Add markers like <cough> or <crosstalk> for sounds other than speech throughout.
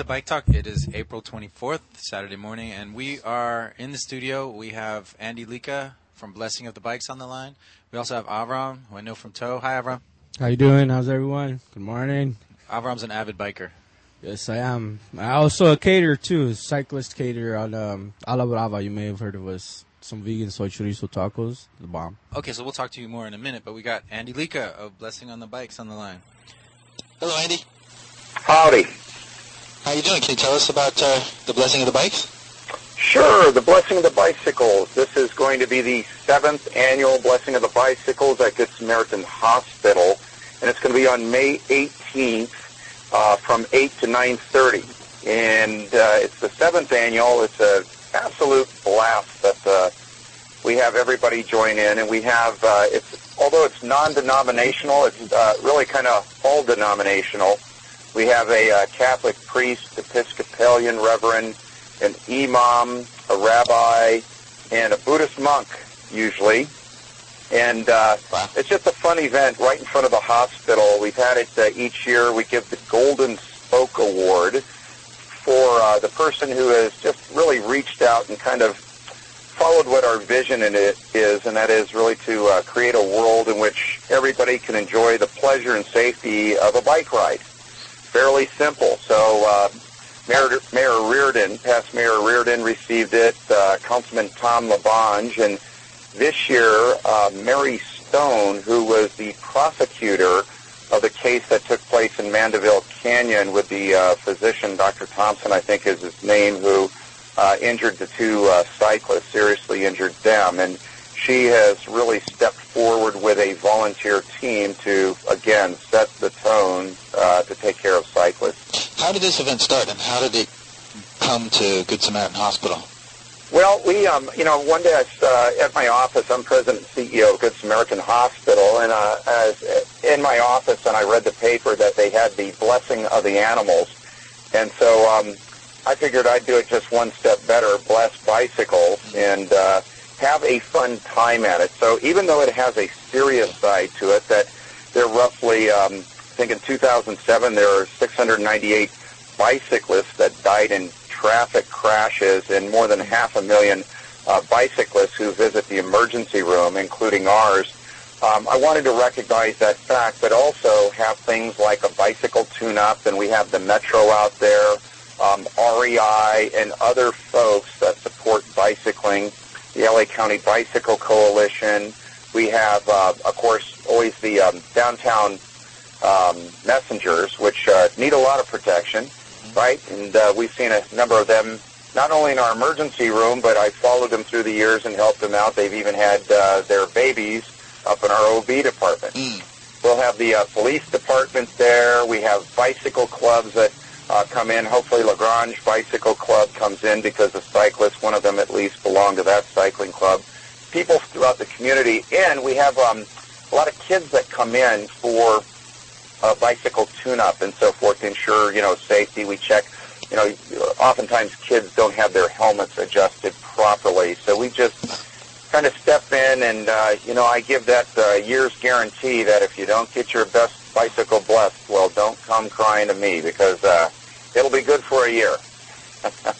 Hey, to Bike Talk. It is April 24th, Saturday morning, and we are in the studio. We have Andy Leeka from Blessing of the Bikes on the line. We also have Avram, who I know from Toe. Hi, Avram. How you doing? How's everyone? Good morning. Avram's an avid biker. Yes, I am. I also a caterer too, a cyclist caterer on um, A La Brava. You may have heard of us. Some vegan soy chorizo tacos, the bomb. Okay, so we'll talk to you more in a minute, but we got Andy Leeka of Blessing on the Bikes on the line. Hello, Andy. Howdy. How you doing? Can you tell us about uh, the blessing of the bikes? Sure, the Blessing of the Bicycles. This is going to be the seventh annual Blessing of the Bicycles at Good Samaritan Hospital, and it's going to be on May 18th uh, from 8 to 9.30. And uh, it's the seventh annual. It's an absolute blast that uh, we have everybody join in, and we have, uh, it's although it's non-denominational, it's uh, really kind of all-denominational. We have a uh, Catholic priest, Episcopalian reverend, an imam, a rabbi, and a Buddhist monk, usually. And uh, Wow. it's just a fun event right in front of the hospital. We've had it uh, each year. We give the Golden Spoke Award for uh, the person who has just really reached out and kind of followed what our vision in it is, and that is really to uh, create a world in which everybody can enjoy the pleasure and safety of a bike ride. Fairly simple. So uh, Mayor, Mayor Riordan, past Mayor Riordan received it, uh, Councilman Tom LaBonge, and this year uh, Mary Stone, who was the prosecutor of the case that took place in Mandeville Canyon with the uh, physician, Dr. Thompson, I think is his name, who uh, injured the two uh, cyclists, seriously injured them. And she has really stepped forward with a volunteer team to, again, set the tone uh, to take care of cyclists. How did this event start, and how did it come to Good Samaritan Hospital? Well, we, um, you know, one day I, uh, at my office, I'm president and CEO of Good Samaritan Hospital, and uh, as, in my office, and I read the paper that they had the blessing of the animals, and so um, I figured I'd do it just one step better, bless bicycles, and uh, have a fun time at it. So even though it has a serious side to it, that there are roughly, um, I think in 2007, there are 698 bicyclists that died in traffic crashes and more than half a million uh, bicyclists who visit the emergency room, including ours. Um, I wanted to recognize that fact, but also have things like a bicycle tune-up, and we have the Metro out there, um, REI, and other folks that support bicycling, the LA County Bicycle Coalition. We have, uh, of course, always the um, downtown um, messengers, which uh, need a lot of protection, right? And uh, we've seen a number of them not only in our emergency room, but I followed them through the years and helped them out. They've even had uh, their babies up in our OB department. Mm. We'll have the uh, police department there. We have bicycle clubs that uh, come in. Hopefully La Grange Bicycle Club comes in because the cyclists, one of them at least, belong to that cycling club. People throughout the community. And we have um, a lot of kids that come in for uh, bicycle tune-up and so forth to ensure, you know, safety. We check, you know, oftentimes kids don't have their helmets adjusted properly. So we just kind of step in and, uh, you know, I give that uh, year's guarantee that if you don't get your best bicycle blessed, well, don't come crying to me because uh, it'll be good for a year. <laughs>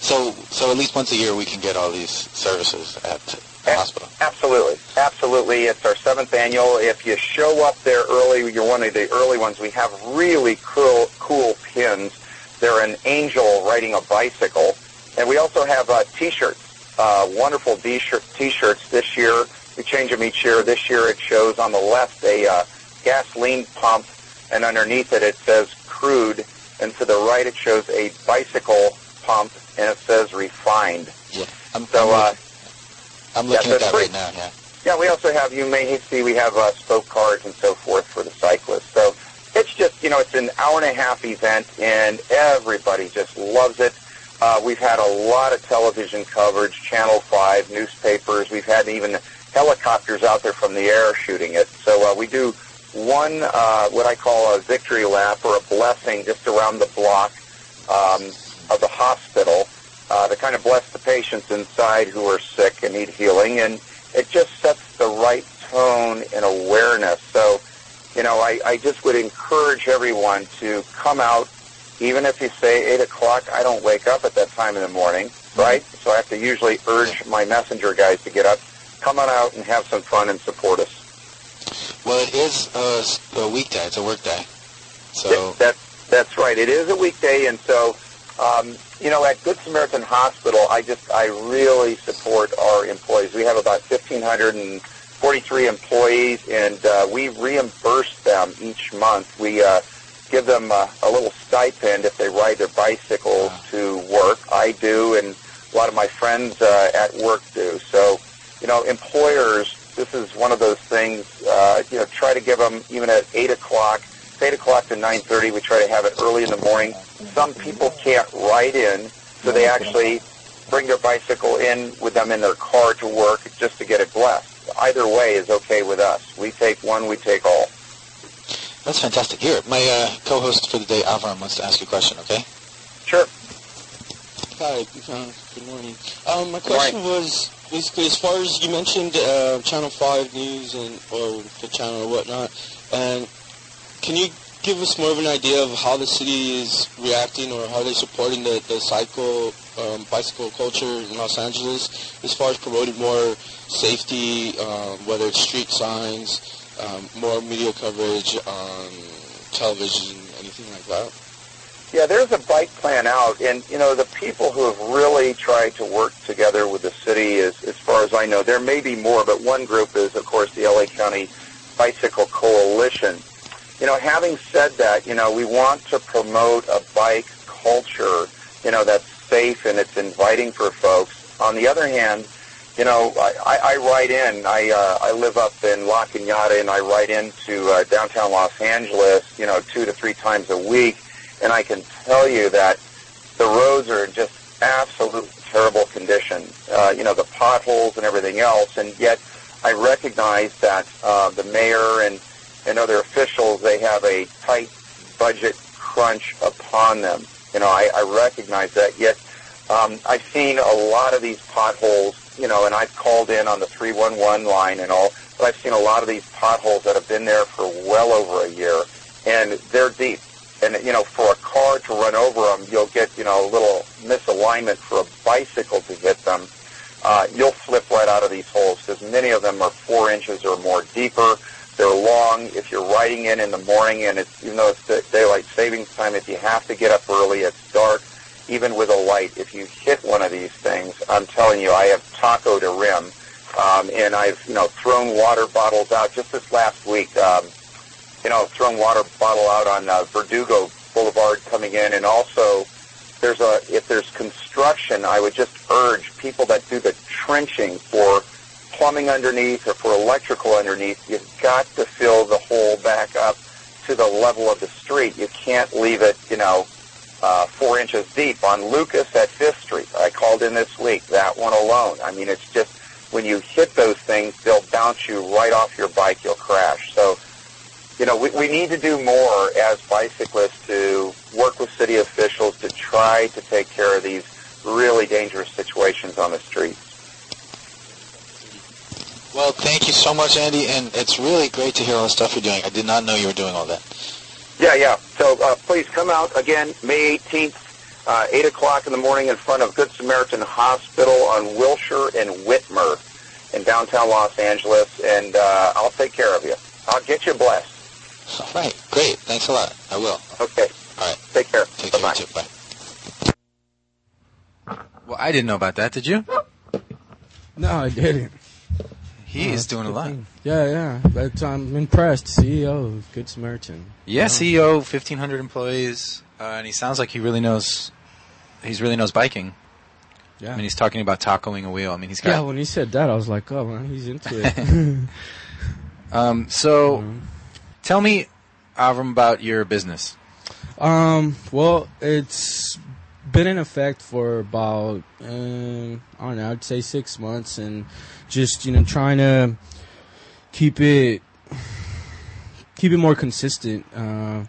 So, so at least once a year we can get all these services at the Yeah. hospital. Absolutely. Absolutely. It's our seventh annual. If you show up there early, you're one of the early ones. We have really cool, cool pins. They're an angel riding a bicycle. And we also have uh, T-shirts, uh, wonderful t-shirt, T-shirts this year. We change them each year. This year it shows on the left a uh, gasoline pump, and underneath it it says crude. And to the right it shows a bicycle pump, and it says refined. Yeah. I'm, So, I'm, uh, I'm looking yeah, at that so right now. Yeah. Yeah, we also have, you may see, we have uh, spoke cars and so forth for the cyclists. So it's just, you know, it's an hour and a half event, and everybody just loves it. Uh, we've had a lot of television coverage, Channel 5, newspapers. We've had even helicopters out there from the air shooting it. So uh, we do one, uh, what I call a victory lap or a blessing just around the block um, of the hospital uh, to kind of bless the patients inside who are sick and need healing. And it just sets the right tone and awareness. So, you know, I, I just would encourage everyone to come out even if you say 8 o'clock, I don't wake up at that time in the morning, right? So I have to usually urge my messenger guys to get up, come on out and have some fun and support us. Well, it is a, a weekday. It's a work day. So that, that's right. It is a weekday, and so um, you know, at Good Samaritan Hospital, I just I really support our employees. We have about 1,543 employees, and uh, we reimburse them each month. We uh, give them uh, a little stipend if they ride their bicycles to work. I do, and a lot of my friends uh, at work do. So, you know, employers, this is one of those things. Uh, you know, try to give them even at eight o'clock 8 o'clock to 9.30. We try to have it early in the morning. Some people can't ride in, so they actually bring their bicycle in with them in their car to work just to get it blessed. Either way is okay with us. We take one, we take all. That's fantastic. Here, my uh, co-host for the day, Avram, wants to ask you a question, okay? Sure. Hi, uh, good morning. Um, my question was basically as far as you mentioned uh, Channel 5 News and or the channel or whatnot, and can you give us more of an idea of how the city is reacting or how they're supporting the, the cycle, um, bicycle culture in Los Angeles as far as promoting more safety, um, whether it's street signs, um, more media coverage on television, anything like that? Yeah, there's a bike plan out, and you know the people who have really tried to work together with the city, is, as far as I know, there may be more, but one group is, of course, the LA County Bicycle Coalition you know, having said that, you know, we want to promote a bike culture, you know, that's safe and it's inviting for folks. On the other hand, you know, I, I, ride in. I uh, I live up in La Cañada, and I ride into uh, downtown Los Angeles, you know, two to three times a week, and I can tell you that the roads are in just absolutely terrible condition. Uh, you know, the potholes and everything else, and yet I recognize that uh, the mayor and and other officials, they have a tight budget crunch upon them. You know, I, I recognize that. Yet, um, I've seen a lot of these potholes. You know, and I've called in on the 311 line and all, but I've seen a lot of these potholes that have been there for well over a year, and they're deep. And you know, for a car to run over them, you'll get you know a little misalignment for a bicycle to hit them. Uh, you'll flip right out of these holes because many of them are four inches or more deeper. They're long. If you're riding in in the morning and it's, even though it's daylight savings time, if you have to get up early, it's dark. Even with a light, if you hit one of these things, I'm telling you, I have tacoed a rim. Um, and I've, you know, thrown water bottles out just this last week. Um, you know, thrown water bottle out on uh, Verdugo Boulevard coming in, and also there's a if there's construction, I would just urge people that do the trenching for plumbing underneath or for electrical underneath, you've got to fill the hole back up to the level of the street. You can't leave it, you know, uh, four inches deep. On Lucas at Fifth Street, I called in this week. That one alone. I mean, it's just when you hit those things, they'll bounce you right off your bike. You'll crash. So, you know, we, we need to do more as bicyclists to work with city officials to try to take care of these really dangerous situations on the streets. Well, thank you so much, Andy, and it's really great to hear all the stuff you're doing. I did not know you were doing all that. Yeah, yeah. So uh, please come out again May 18th, uh, 8 o'clock in the morning in front of Good Samaritan Hospital on Wilshire and Witmer in downtown Los Angeles, and uh, I'll take care of you. I'll get you blessed. All right. Great. Thanks a lot. I will. Okay. All right. Take care. Take Bye-bye. care, too. Bye. Well, I didn't know about that. Did you? No, I didn't. He Oh, is doing a lot. thing. Yeah, yeah. But I'm impressed. CEO of Good Samaritan. Yeah, CEO, 1,500 employees, uh, and he sounds like he really knows. He's really knows biking. Yeah. I mean, he's talking about tacoing a wheel. I mean, he's got. yeah, when he said that, I was like, oh, man, he's into it. <laughs> Um, so, Mhm. Tell me, Avram, about your business. Um, well, it's been in effect for about um, I don't know, I'd say six months, and just you know trying to keep it keep it more consistent. Uh,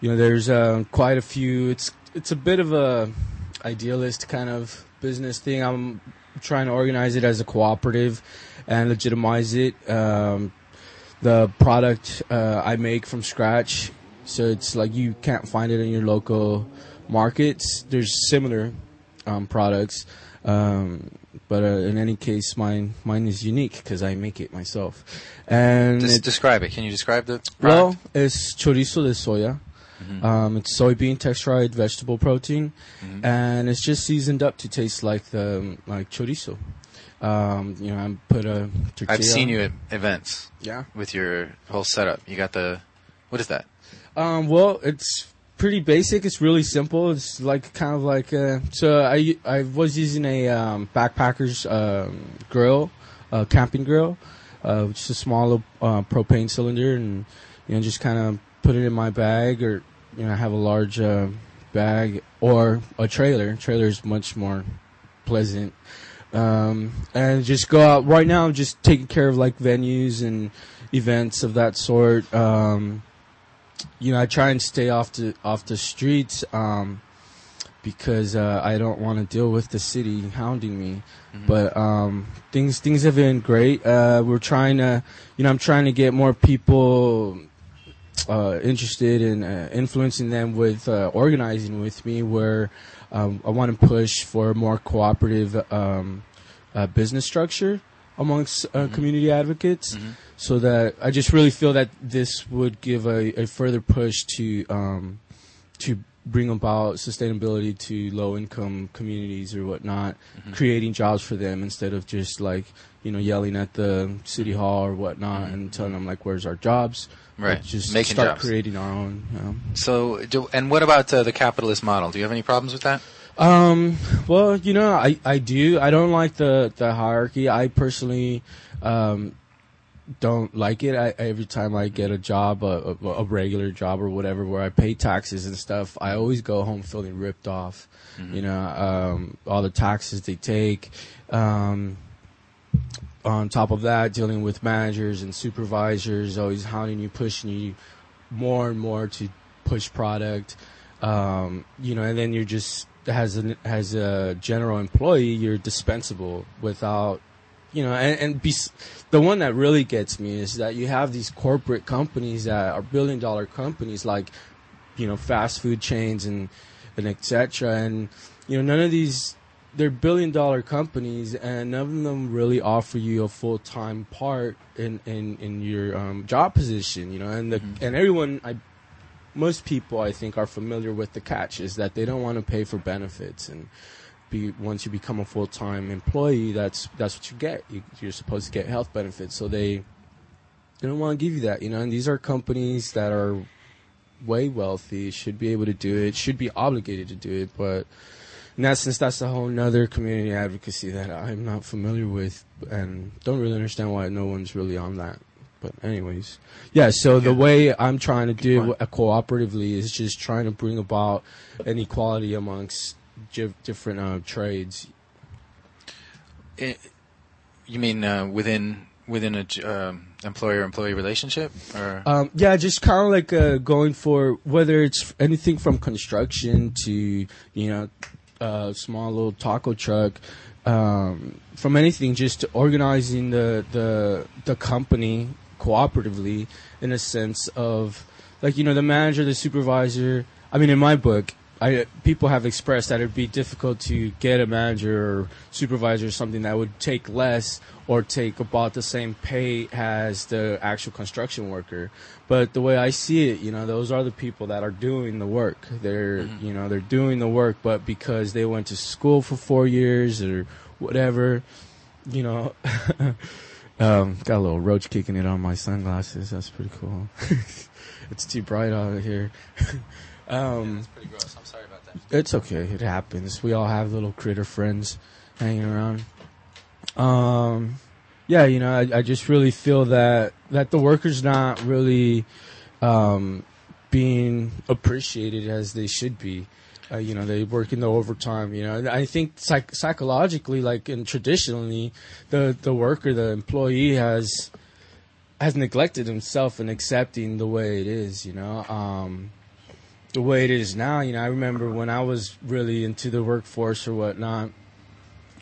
you know, there's uh, quite a few. It's it's a bit of a idealist kind of business thing. I'm trying to organize it as a cooperative and legitimize it. Um, the product uh, I make from scratch So it's like you can't find it in your local markets. There's similar um, products, um, but uh, in any case, mine mine is unique because I make it myself. And Just it- describe it. Can you describe the well, it's chorizo de soya. Mhm. Um, it's soybean texturized vegetable protein, Mhm. and it's just seasoned up to taste like the like chorizo. Um, you know, I put a tortilla. I've seen you at events Yeah. with your whole setup. You got the what is that? Um, well, it's pretty basic. It's really simple. It's like kind of like uh, so. I I was using a um, backpackers um, grill, uh, camping grill, uh, which is a small uh, propane cylinder, and you know just kind of put it in my bag, or you know I have a large uh, bag or a trailer. Trailer is much more pleasant. Um, and just go out right now. Just taking care of like venues and events of that sort. Um, you know, I try and stay off the off the streets um, because uh, I don't want to deal with the city hounding me. Mhm. But um, things things have been great. Uh, we're trying to, you know, I'm trying to get more people uh, interested in uh, influencing them with uh, organizing with me. Where um, I want to push for a more cooperative um, uh, business structure amongst uh, Mhm. community advocates Mhm. so that I just really feel that this would give a, a further push to um, to bring about sustainability to low income communities or whatnot, Mhm. creating jobs for them instead of just like you know yelling at the city hall or whatnot and telling them like where's our jobs. Right. Just Making start jobs. creating our own. So, do, and what about uh, the capitalist model? Do you have any problems with that? Um, well, you know, I, I do. I don't like the, the hierarchy. I personally, um, don't like it. I, every time I get a job, a, a, a regular job or whatever, where I pay taxes and stuff, I always go home feeling ripped off. You know, um, all the taxes they take. Um, on top of that, dealing with managers and supervisors, always hounding you, pushing you more and more to push product. Um, you know, and then you're just as a as a general employee, you're dispensable without, you know, and, and be, the one that really gets me is that you have these corporate companies that are billion dollar companies like, you know, fast food chains and and etc. And you know, none of these they're billion dollar companies and none of them really offer you a full time part in, in, in your um, job position, you know, and the Mhm. and everyone I most people I think are familiar with the catch is that they don't want to pay for benefits and be once you become a full time employee that's that's what you get. You, you're supposed to get health benefits. So they they don't want to give you that, you know, and these are companies that are way wealthy, should be able to do it, should be obligated to do it, but in since that's a whole nother community advocacy that I'm not familiar with and don't really understand why no one's really on that. But anyways, yeah. So the way I'm trying to do it cooperatively is just trying to bring about an equality amongst different uh, trades. I- you mean uh, within within a j- um, employer employee relationship, or Um, yeah, just kind of like uh, going for whether it's anything from construction to you know, a small little taco truck, um, from anything, just organizing the the the company cooperatively in a sense of like you know the manager, the supervisor. I mean, in my book, I people have expressed that it'd be difficult to get a manager or supervisor or something that would take less or take about the same pay as the actual construction worker. But the way I see it, you know, those are the people that are doing the work. They're, Mhm. you know, they're doing the work, but because they went to school for four years or whatever, you know, <laughs> um, got a little roach kicking it on my sunglasses. That's pretty cool. <laughs> it's too bright out here. <laughs> um, that's pretty gross. I'm sorry about that. It's okay. It happens. We all have little critter friends hanging around. Um, yeah, you know, I, I just really feel that that the workers not really um, being appreciated as they should be. Uh, you know, they work in the overtime. You know, I think psych- psychologically, like and traditionally, the the worker, the employee has has neglected himself in accepting the way it is. You know. Um, the way it is now. You know, I remember when I was really into the workforce or whatnot.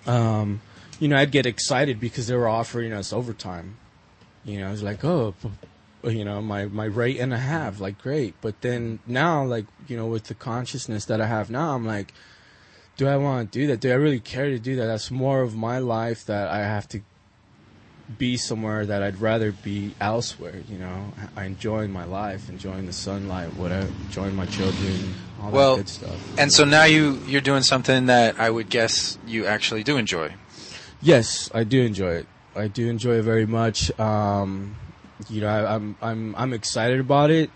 Um, you know, I'd get excited because they were offering us overtime. You know, I was like, oh, you know my my rate and a half like great but then now like you know with the consciousness that i have now i'm like do i want to do that do i really care to do that that's more of my life that i have to be somewhere that i'd rather be elsewhere you know i enjoying my life enjoying the sunlight whatever enjoying my children all Well, that good stuff And so now you you're doing something that I would guess you actually do enjoy. Yes, I do enjoy it. I do enjoy it very much. Um, you know, I, I'm I'm I'm excited about it,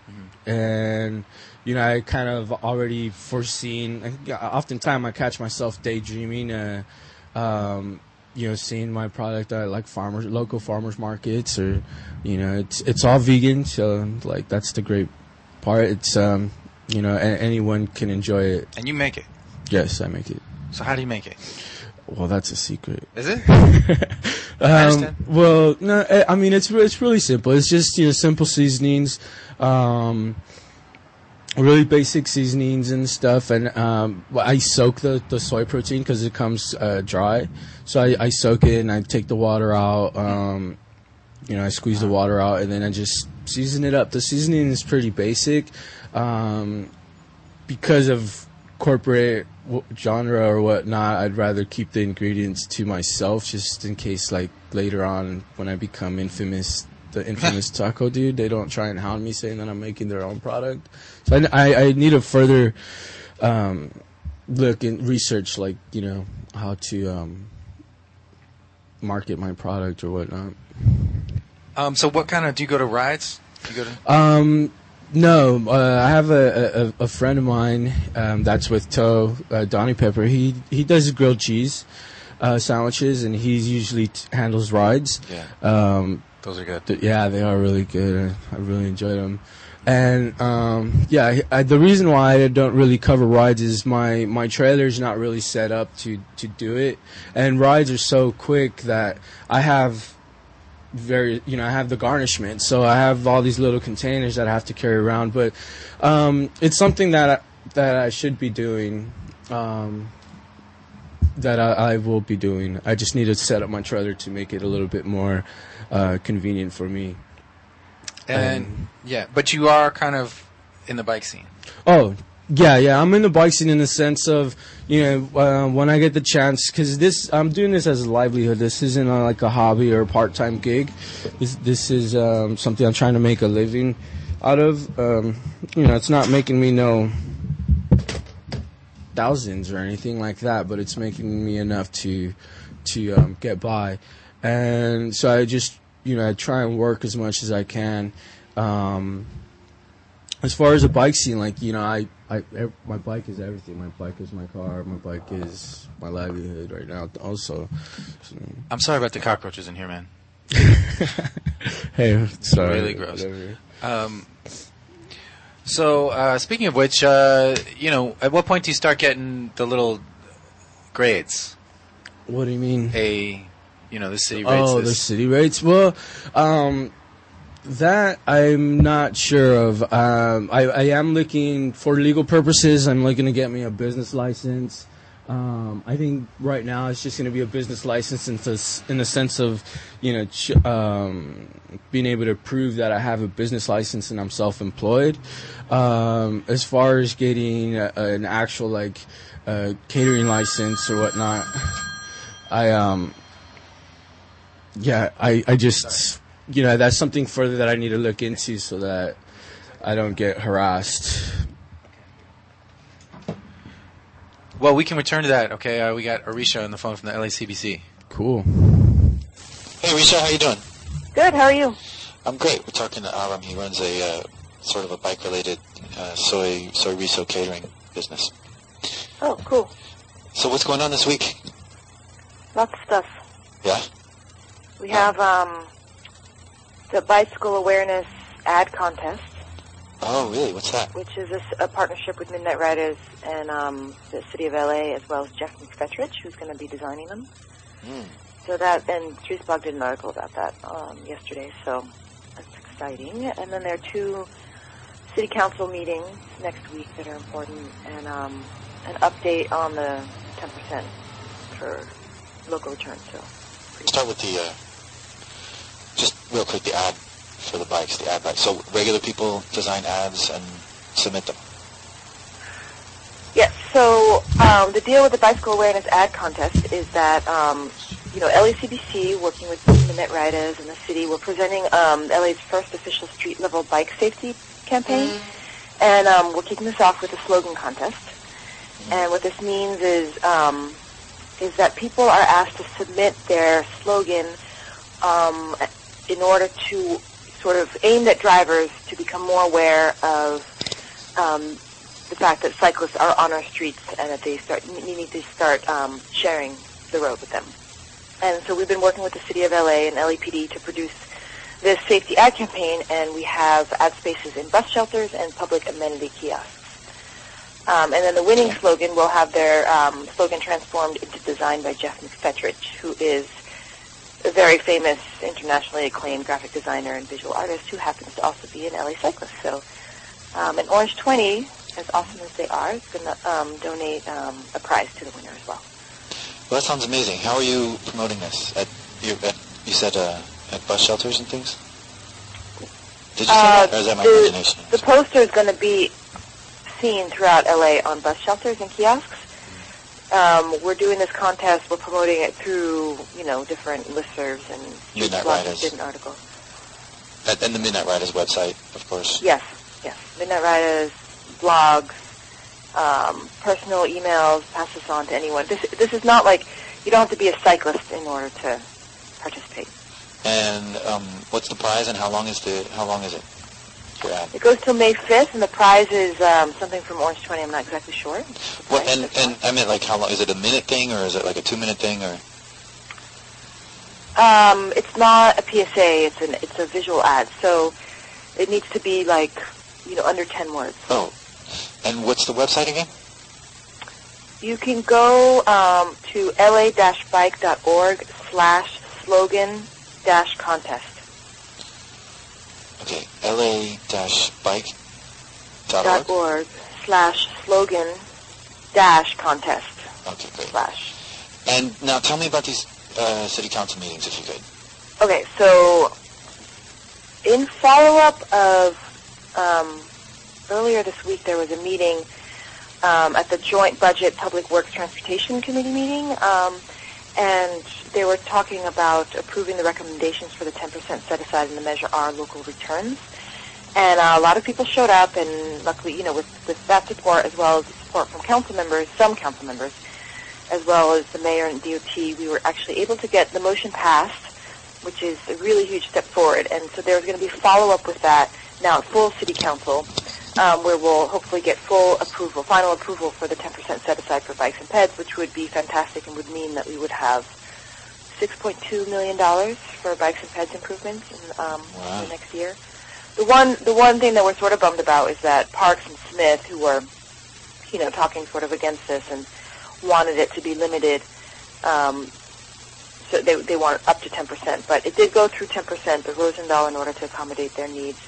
and you know, I kind of already foreseen. Oftentimes, I catch myself daydreaming. Uh, um, you know, seeing my product at like farmers, local farmers markets, or you know, it's it's all vegan. So like that's the great part. It's um, you know, a- anyone can enjoy it. And you make it. Yes, I make it. So how do you make it? Well, that's a secret. Is it? <laughs> Um, well, no, I mean it's it's really simple. It's just you know simple seasonings, um, really basic seasonings and stuff. And um, I soak the, the soy protein because it comes uh, dry, so I, I soak it and I take the water out. Um, you know, I squeeze the water out and then I just season it up. The seasoning is pretty basic um, because of corporate w- genre or whatnot. I'd rather keep the ingredients to myself just in case, like later on, when I become infamous, the infamous <laughs> taco dude, they don't try and hound me saying that I'm making their own product. So I, I, I need a further um, look and research, like you know, how to um, market my product or whatnot. Um, so what kind of do you go to rides? You go to Um, no, uh, I have a, a, a friend of mine um, that's with Toe, uh, Donnie Pepper. He he does grilled cheese uh, sandwiches, and he usually t- handles rides. yeah. Um, Those are good. yeah, they are really good. I, really enjoy them. And um, yeah, I, the reason why I don't really cover rides is my my trailer's not really set up to to do it, and rides are so quick that I have very you know I have the garnishment, so I have all these little containers that I have to carry around. But um, it's something that I, that I should be doing. Um, that I, I will be doing. I just need to set up my trailer to make it a little bit more uh, convenient for me. And yeah, but you are kind of in the bike scene. Oh, yeah, yeah. I'm in the bike scene in the sense of, you know, uh, when I get the chance, because this, I'm doing this as a livelihood. This isn't uh, like a hobby or a part-time gig. This, this is um, something I'm trying to make a living out of. Um, you know, it's not making me no thousands or anything like that, but it's making me enough to to um, get by. And so I just, you know, I try and work as much as I can. Um, as far as the bike scene, like you know, I, I, my bike is everything. My bike is my car. My bike is my livelihood right now. Also, so, I'm sorry about the cockroaches in here, man. <laughs> hey, sorry, really gross. Um, so uh, speaking of which, uh, you know, at what point do you start getting the little grades? What do you mean? A, you know, the city rates Oh, the city rates. Well, um, that I'm not sure of. Um, I, I am looking for legal purposes. I'm looking to get me a business license. Um, I think right now it's just going to be a business license in the, in the sense of, you know, ch- um, being able to prove that I have a business license and I'm self-employed. Um, as far as getting a, an actual like uh, catering license or whatnot, I um, yeah, I, I just, you know, that's something further that I need to look into so that I don't get harassed. Well, we can return to that. Okay, uh, we got Aurisha on the phone from the LACBC. Cool. Hey, Risha, how you doing? Good. How are you? I'm great. We're talking to Aram. He runs a uh, sort of a bike-related uh, soy soyrizo catering business. Oh, cool. So what's going on this week? Lots of stuff. Yeah. We have um, the bicycle awareness ad contest, Oh, really? What's that? which is a partnership with Midnight Ridazz and um, the city of LA, as well as Geoff McFetridge, who's going to be designing them. Mm. So that and Truthbug did an article about that um, yesterday. So that's exciting. And then there are two city council meetings next week that are important, and um, an update on the 10% for local returns. So Start with the uh, just real quick the ad for the bikes, the ad bikes. So regular people design ads and submit them. Yes. So um, the deal with the bicycle awareness ad contest is that um, you know LACBC, working with Midnight Ridazz and the city, we're presenting um, LA's first official street level bike safety campaign, and um, we're kicking this off with a slogan contest. And what this means is um, is that people are asked to submit their slogan um, in order to sort of aimed at drivers to become more aware of um, the fact that cyclists are on our streets and that they start you need to start um, sharing the road with them. And so we've been working with the City of LA and LAPD to produce this safety ad campaign, and we have ad spaces in bus shelters and public amenity kiosks. Um, and then the winning slogan will have their um, slogan transformed into design by Geoff McFetridge, who is a very famous, internationally acclaimed graphic designer and visual artist who happens to also be an LA cyclist. So, um, and Orange 20, as awesome as they are, is going to um, donate um, a prize to the winner as well. Well, that sounds amazing. How are you promoting this? At, you, at, you said uh, at bus shelters and things? Did you say Uh, that? Or is that my the, imagination? the poster is going to be seen throughout LA on bus shelters and kiosks. Um, we're doing this contest. We're promoting it through, you know, different listservs and Midnight Ridazz. student articles. At, and the Midnight Ridazz website, of course. Yes, yes. Midnight Ridazz, blogs, um, personal emails. Pass this on to anyone. This this is not like you don't have to be a cyclist in order to participate. And um, what's the prize and how long is the how long is it? Ad. It goes till May 5th, and the prize is um, something from Orange 20. I'm not exactly sure. Well, and and I meant like how long? Is it a minute thing or is it like a two minute thing or? Um, it's not a PSA. It's an it's a visual ad, so it needs to be like you know under 10 words. Oh, and what's the website again? You can go um, to la-bike.org slash slogan dash contest. Okay, la-bike dot dot org. org slash slogan dash contest Okay, great. slash. And now tell me about these uh, city council meetings, if you could. Okay, so in follow-up of um, earlier this week, there was a meeting um, at the Joint Budget Public Works Transportation Committee meeting, um, and they were talking about approving the recommendations for the 10% set aside in the Measure R local returns. And uh, a lot of people showed up, and luckily, you know, with, with that support as well as support from council members, some council members, as well as the mayor and DOT, we were actually able to get the motion passed, which is a really huge step forward. And so there's going to be follow-up with that now at full city council, um, where we'll hopefully get full approval, final approval for the 10% set aside for bikes and peds, which would be fantastic and would mean that we would have $6.2 million for bikes and peds improvements in um, Wow. the next year. The one, the one thing that we're sort of bummed about is that Parks and Smith, who were, you know, talking sort of against this and wanted it to be limited, um, so they, they want up to 10%. But it did go through 10%. But Rosendahl, in order to accommodate their needs,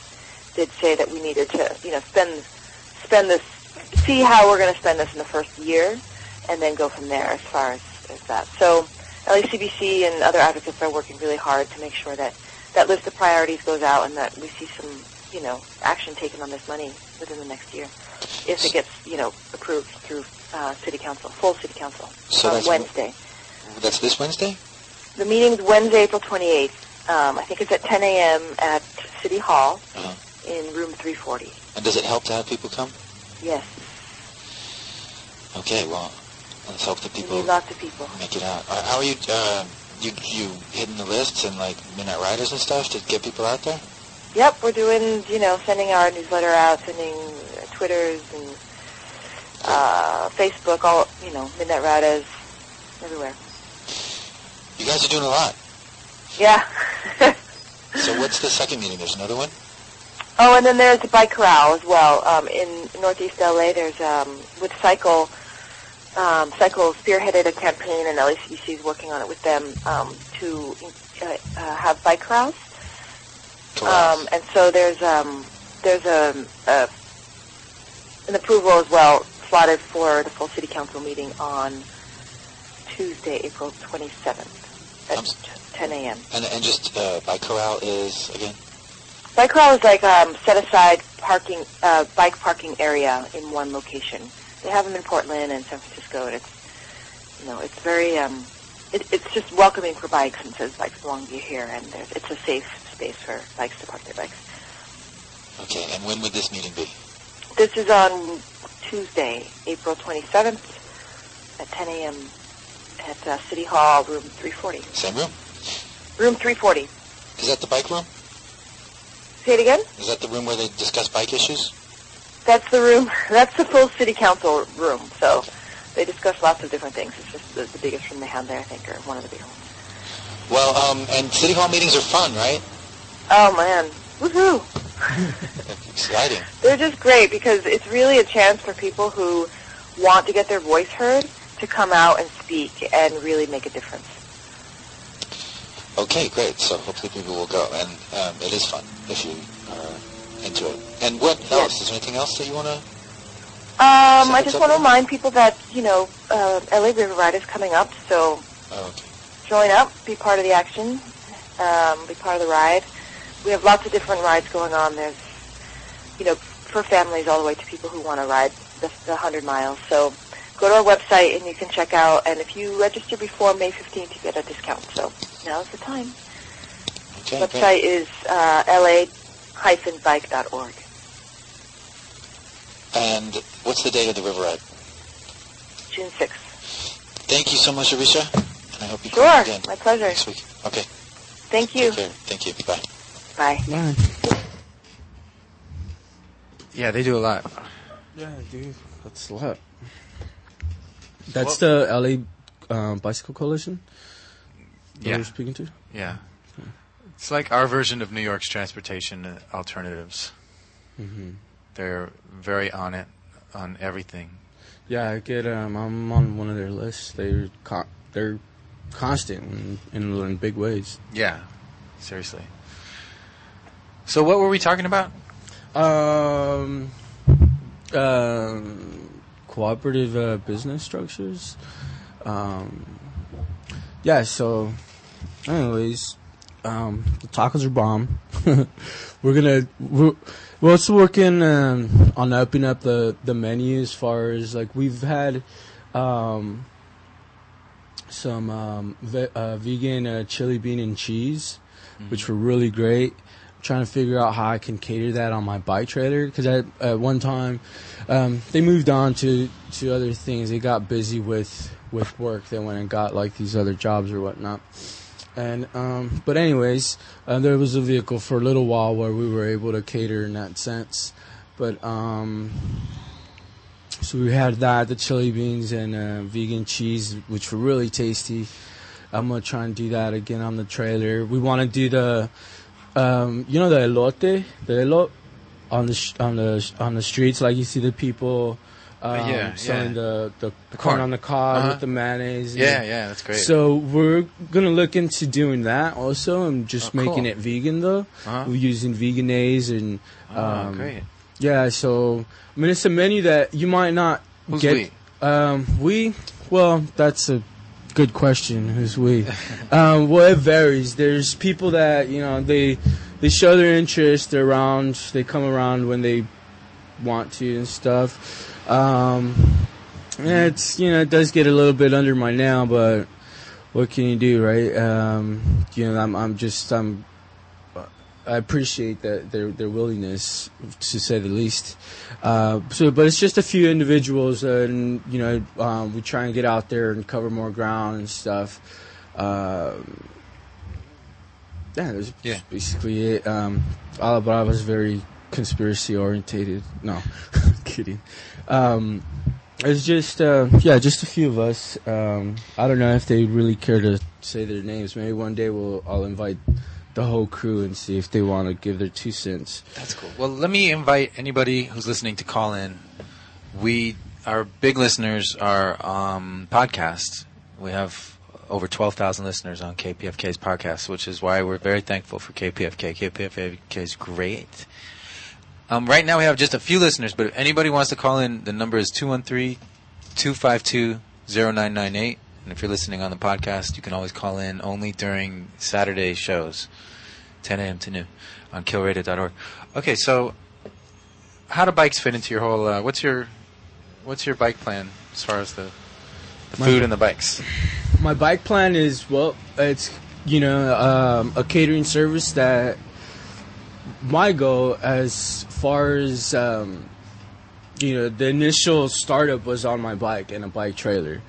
did say that we needed to, you know, spend spend this, see how we're going to spend this in the first year, and then go from there as far as, as that. So LACBC and other advocates are working really hard to make sure that that list of priorities goes out and that we see some, you know, action taken on this money within the next year, if it gets, you know, approved through uh, City Council, full City Council So on that's Wednesday. That's this Wednesday. The meeting's Wednesday, April 28th. Um, I think it's at 10 a.m. at City Hall Uh-huh. In room 340. And does it help to have people come? Yes, Okay, well, let's hope that people lots of people. make it out. Uh, how are you? Uh, you you hitting the lists and like Midnight Ridazz and stuff to get people out there? Yep, we're doing, you know, sending our newsletter out, sending uh, Twitters and uh, Facebook, all, you know, Midnight Ridazz, everywhere. You guys are doing a lot. Yeah. So what's the second meeting? There's another one. Oh, and then there's the bike corral as well. Um, in Northeast LA, there's, um, with Cycle, um, Cycle spearheaded a campaign, and LACBC is working on it with them um, to uh, uh, have bike corrals. Um, and so there's um, there's a, a an approval as well slotted for the full city council meeting on Tuesday, April 27th at Um, 10 a.m. and and just uh, bike corral is again. Bike corral is like um, set aside parking, uh, bike parking area in one location. They have them in Portland and San Francisco, and it's, you know, it's very, um, it, it's just welcoming for bikes and says bikes belong to you here, and there's, it's a safe space for bikes to park their bikes. Okay, and when would this meeting be? This is on Tuesday, April 27th at 10 a.m. at uh, City Hall, room 340. Same room? Room 340. Is that the bike room? Say it again? Is that the room where they discuss bike issues? That's the room. That's the full city council room. So they discuss lots of different things. It's just the, the biggest room they have there, I think, or one of the big ones. Well, um, and city hall meetings are fun, right? Oh man, woohoo! <laughs> Exciting. They're just great because it's really a chance for people who want to get their voice heard to come out and speak and really make a difference. Okay, great. So hopefully people will go, and um, it is fun if you are into it. And what else? Is there anything else that you want to? Um, I just want to remind people that you know uh, LA River Ride is coming up, so Oh, okay. join up, be part of the action, um, be part of the ride. We have lots of different rides going on. There's, you know, for families all the way to people who want to ride the, the 100 miles. So go to our website and you can check out. And if you register before May 15th, you get a discount. So now's the time. Okay, great. website is uh, la-bike.org. And what's the date of the river ride? June 6th. Thank you so much, Aurisha. And I hope you Sure, come again my pleasure. next week. Okay. Thank you. Thank you. Bye. Bye. Bye. Yeah, they do a lot. Yeah, dude, that's a lot. That's the LA um, Bicycle Coalition. Yeah. we're speaking to. Yeah. It's like our version of New York's transportation alternatives. hmm They're very on it, on everything. Yeah, I get. Um, I'm on one of their lists. They're con- they're constant in, in in big ways. Yeah, seriously. So what were we talking about? Um, um, cooperative uh, business structures. Um, yeah. So, anyways, um, the tacos are bomb. <laughs> we're gonna we're, we're also working um, on opening up the the menu as far as like we've had. Um, some um, ve- uh, vegan uh, chili bean and cheese, which were really great. I'm trying to figure out how I can cater that on my bike trailer because at, at one time um, they moved on to, to other things. They got busy with with work. They went and got like these other jobs or whatnot. And um, but anyways, uh, there was a vehicle for a little while where we were able to cater in that sense. But um, so we had that, the chili beans and uh, vegan cheese, which were really tasty. I'm gonna try and do that again on the trailer. We want to do the, um, you know, the elote, the elote on the sh- on the sh- on the streets, like you see the people. Um, yeah, selling yeah. the the, The corn corn. on the cob Uh-huh. with the mayonnaise. Yeah, yeah, that's great. So we're gonna look into doing that also, and just Oh, making cool. it vegan though. uh-huh. We're using Vegenaise and oh, um, great. yeah. So I mean, it's a menu that you might not Who's get. we? Um, we, well, that's a good question. Who's we? <laughs> um, well, it varies. There's people that you know they they show their interest. They're around. They come around when they want to and stuff. Um, it's you know it does get a little bit under my nail, but what can you do, right? Um, you know, I'm I'm just I'm. I appreciate that their their willingness, to say the least. Uh, so, but it's just a few individuals, uh, and you know, um, we try and get out there and cover more ground and stuff. Um yeah, that's Yeah. basically it. Um, Alabama is very conspiracy orientated. No, <laughs> <laughs> kidding. Um, it's just uh, yeah, just a few of us. Um, I don't know if they really care to say their names. Maybe one day we'll I'll invite the whole crew and see if they want to give their two cents. That's cool. Well, let me invite anybody who's listening to call in. We, our big listeners are um, podcasts. We have over 12,000 listeners on KPFK's podcast, which is why we're very thankful for KPFK. KPFK is great. Um, right now we have just a few listeners, but if anybody wants to call in, the number is 213-252-0998. And if you're listening on the podcast, you can always call in only during Saturday shows, 10 a.m. to noon. on killradio.org. Okay, so how do bikes fit into your whole? Uh, what's your what's your bike plan as far as the the My- food and the bikes? My bike plan is well, it's you know um, a catering service that my goal as far as um, you know the initial startup was on my bike and a bike trailer,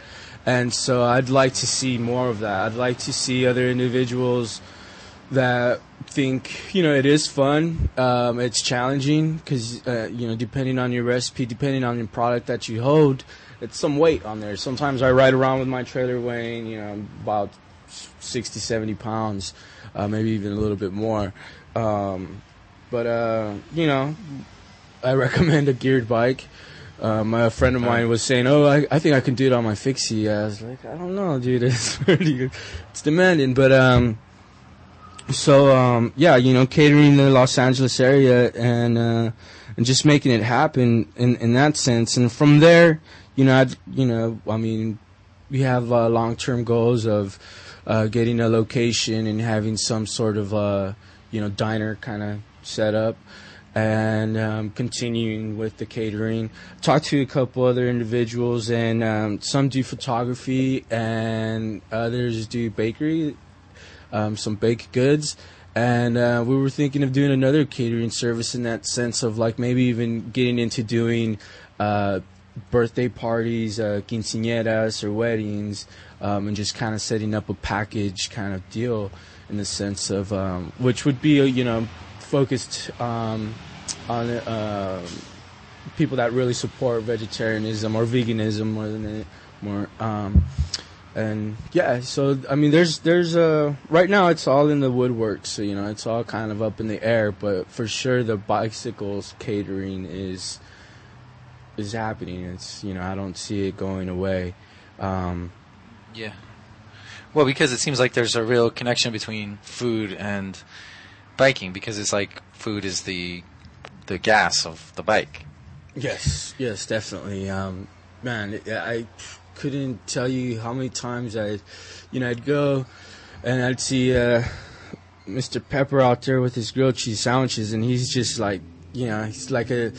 and so I'd like to see more of that. I'd like to see other individuals that think you know it is fun um, it's challenging because uh, you know depending on your recipe depending on your product that you hold it's some weight on there. Sometimes i ride around with my trailer weighing you know about 60 70 pounds uh, maybe even a little bit more. Um, but uh, you know i recommend a geared bike um, a friend of mine was saying, "Oh, I, I think I can do it on my fixie." I was like, "I don't know, dude. <laughs> It's pretty, it's demanding." But um, so um, yeah, you know, catering the Los Angeles area and uh, and just making it happen in in that sense. And from there, you know, I'd, you know, I mean, we have uh, long term goals of uh, getting a location and having some sort of uh, you know diner kind of set up. And um, continuing with the catering, talked to a couple other individuals, and um, some do photography, and others do bakery um, some baked goods. And uh, we were thinking of doing another catering service in that sense of like maybe even getting into doing uh, birthday parties, uh, quinceañeras, or weddings, um, and just kind of setting up a package kind of deal in the sense of um, which would be you know focused um, on uh, people that really support vegetarianism or veganism more than it, more. Um, and yeah, so I mean, there's there's uh right now it's all in the woodwork, so you know it's all kind of up in the air, but for sure the bicycles catering is is happening. It's you know I don't see it going away. Um, Yeah. Well, because it seems like there's a real connection between food and biking, because it's like food is the the gas of the bike. Yes, yes, definitely. Um, man, I couldn't tell you how many times I, you know, I'd go and I'd see uh, Mr. Pepper out there with his grilled cheese sandwiches, and he's just like, you know, he's like a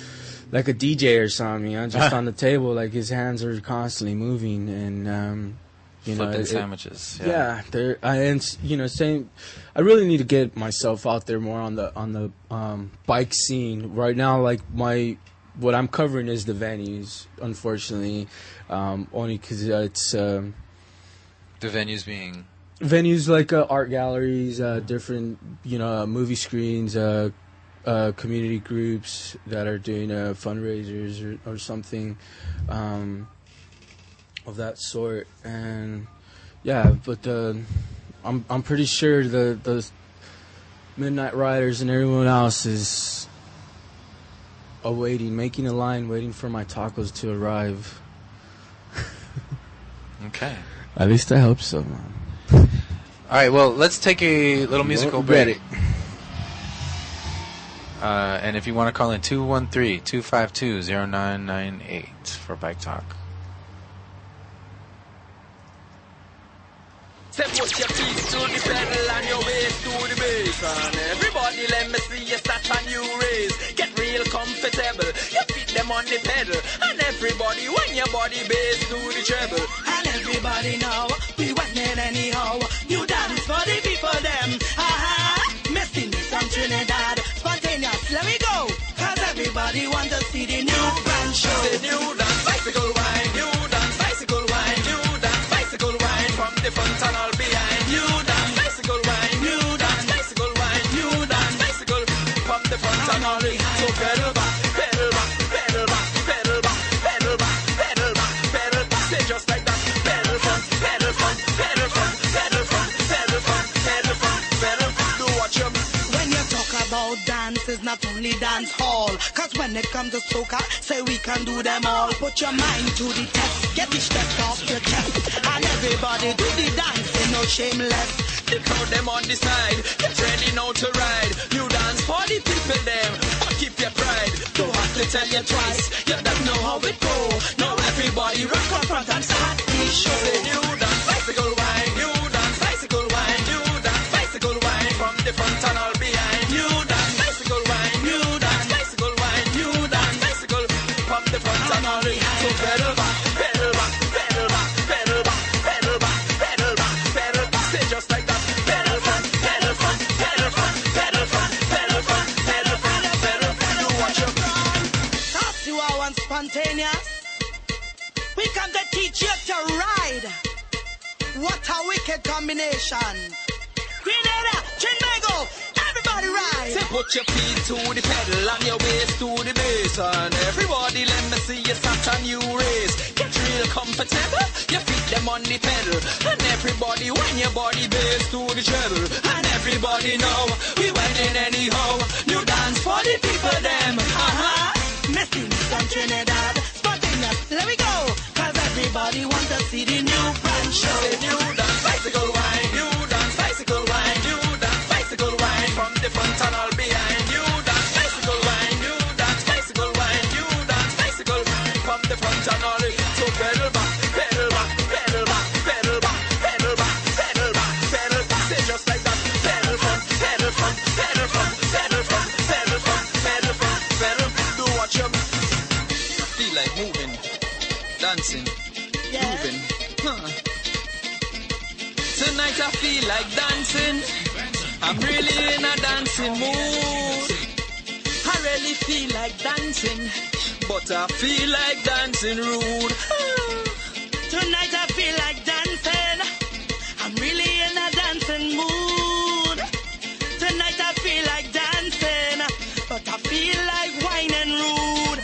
like a DJ or something, you know, just <laughs> on the table, like his hands are constantly moving, and um, you know, Flipping it- sandwiches. yeah, there. I and you know, same. I really need to get myself out there more on the on the um, bike scene right now. Like my, what I'm covering is the venues. Unfortunately, um, only because it's um, The venues being venues like uh, art galleries, uh, different you know uh, movie screens, uh, uh, community groups that are doing uh, fundraisers or, or something um, of that sort. And yeah, but uh, I'm I'm pretty sure the the Midnight Ridazz and everyone else is awaiting, making a line, waiting for my tacos to arrive. <laughs> okay. At least I hope so, man. All right. Well, let's take a little musical break. Uh, and if you want to call in 213-252-0998 for bike talk. Say put your feet to the pedal and your waist to the bass. And everybody let me see you start a new race. Get real comfortable, your feet them on the pedal. And everybody when your body bass to the treble. And everybody now, we it anyhow. You dance for the people them, aha. Missing me from Trinidad, spontaneous, let me go. Cause everybody want to see the new brand show. The new dance, the front and all behind, so pedal back, pedal back, pedal back, pedal back, pedal back, pedal back, pedal back Say just like that, pedal front, pedal front, pedal front, pedal front, pedal front, pedal front, pedal front Do what you When you talk about dance, it's not only dance hall. Cause when it comes to soca, say we can do them all. Put your mind to the test, get the steps off your chest. And everybody do the dancing, no shameless. The crowd them on the side, get ready now to ride. You dance for the people them, but keep your pride. Don't have to tell you twice, you don't know how it go. Now everybody rock up front and start the show. Say new What a wicked combination. Grenada, Trinbago, everybody ride. Say put your feet to the pedal and your waist to the bass and everybody let me see you start a new race. Get real comfortable, your feet them on the pedal and everybody when your body bass to the treble and everybody know we went in anyhow. New dance for the people them. Uh-huh. Missing from Trinidad, spontaneous, let me go. Cause everybody wants to see the show. Say dancing mood. I really feel like dancing, but I feel like dancing rude. Tonight I feel like dancing. I'm really in a dancing mood. Tonight I feel like dancing, but I feel like whining rude.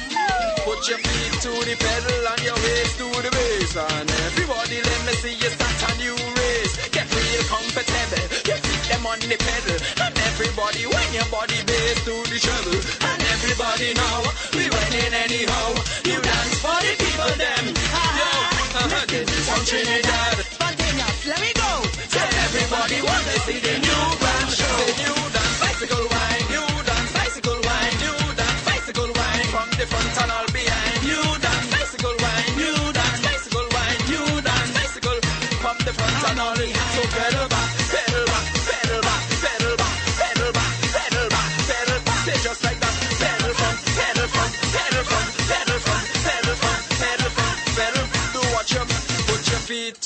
Put your feet to the pedal and your waist to the bass. And everybody let me see you start a new race. Get real comfortable. Your feet them on the pedal. Everybody when your body bass to the treble. And everybody know we went in anyhow. You dance for the people them. Yo, uh-huh, this is from Trinidad. Spontaneous, let me go. Tell everybody want to see the new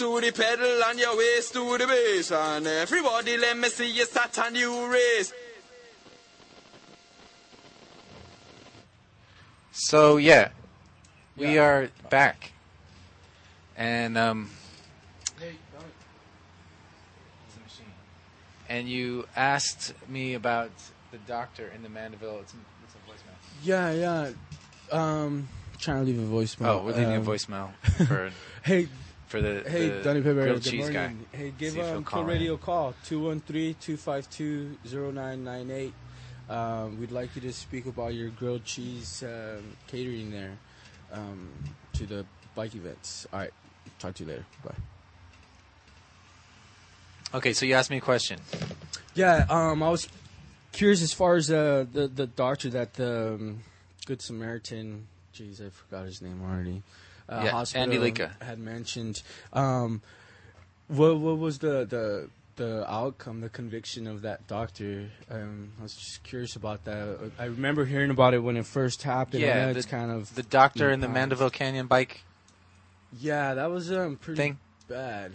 to the pedal and your waist to the bass. And everybody let me see you start a new race. So yeah, we are back, and um, and you asked me about the doctor in the Mandeville. It's, it's a voicemail. Yeah, yeah. Um, trying to leave a voicemail. Oh, we're leaving Um, a voicemail <laughs> for Hey, for the hey, the Donny Pepper. grilled cheese guy. Hey, give See um, call Kill Radio a call 213-252-0998. Um, we'd like you to speak about your grilled cheese um, catering there um, to the bike events. All right, talk to you later. Bye. Okay, so you asked me a question. Yeah, um, I was curious as far as uh, the the doctor that the um, Good Samaritan. Jeez, I forgot his name already. Uh, Yeah, hospital Andy Leeka. had mentioned. Um, what what was the the the outcome, the conviction of that doctor? Um, I was just curious about that. I remember hearing about it when it first happened. Yeah, the- it's kind of The doctor in the. Mandeville Canyon bike Yeah, that was um pretty thing. bad.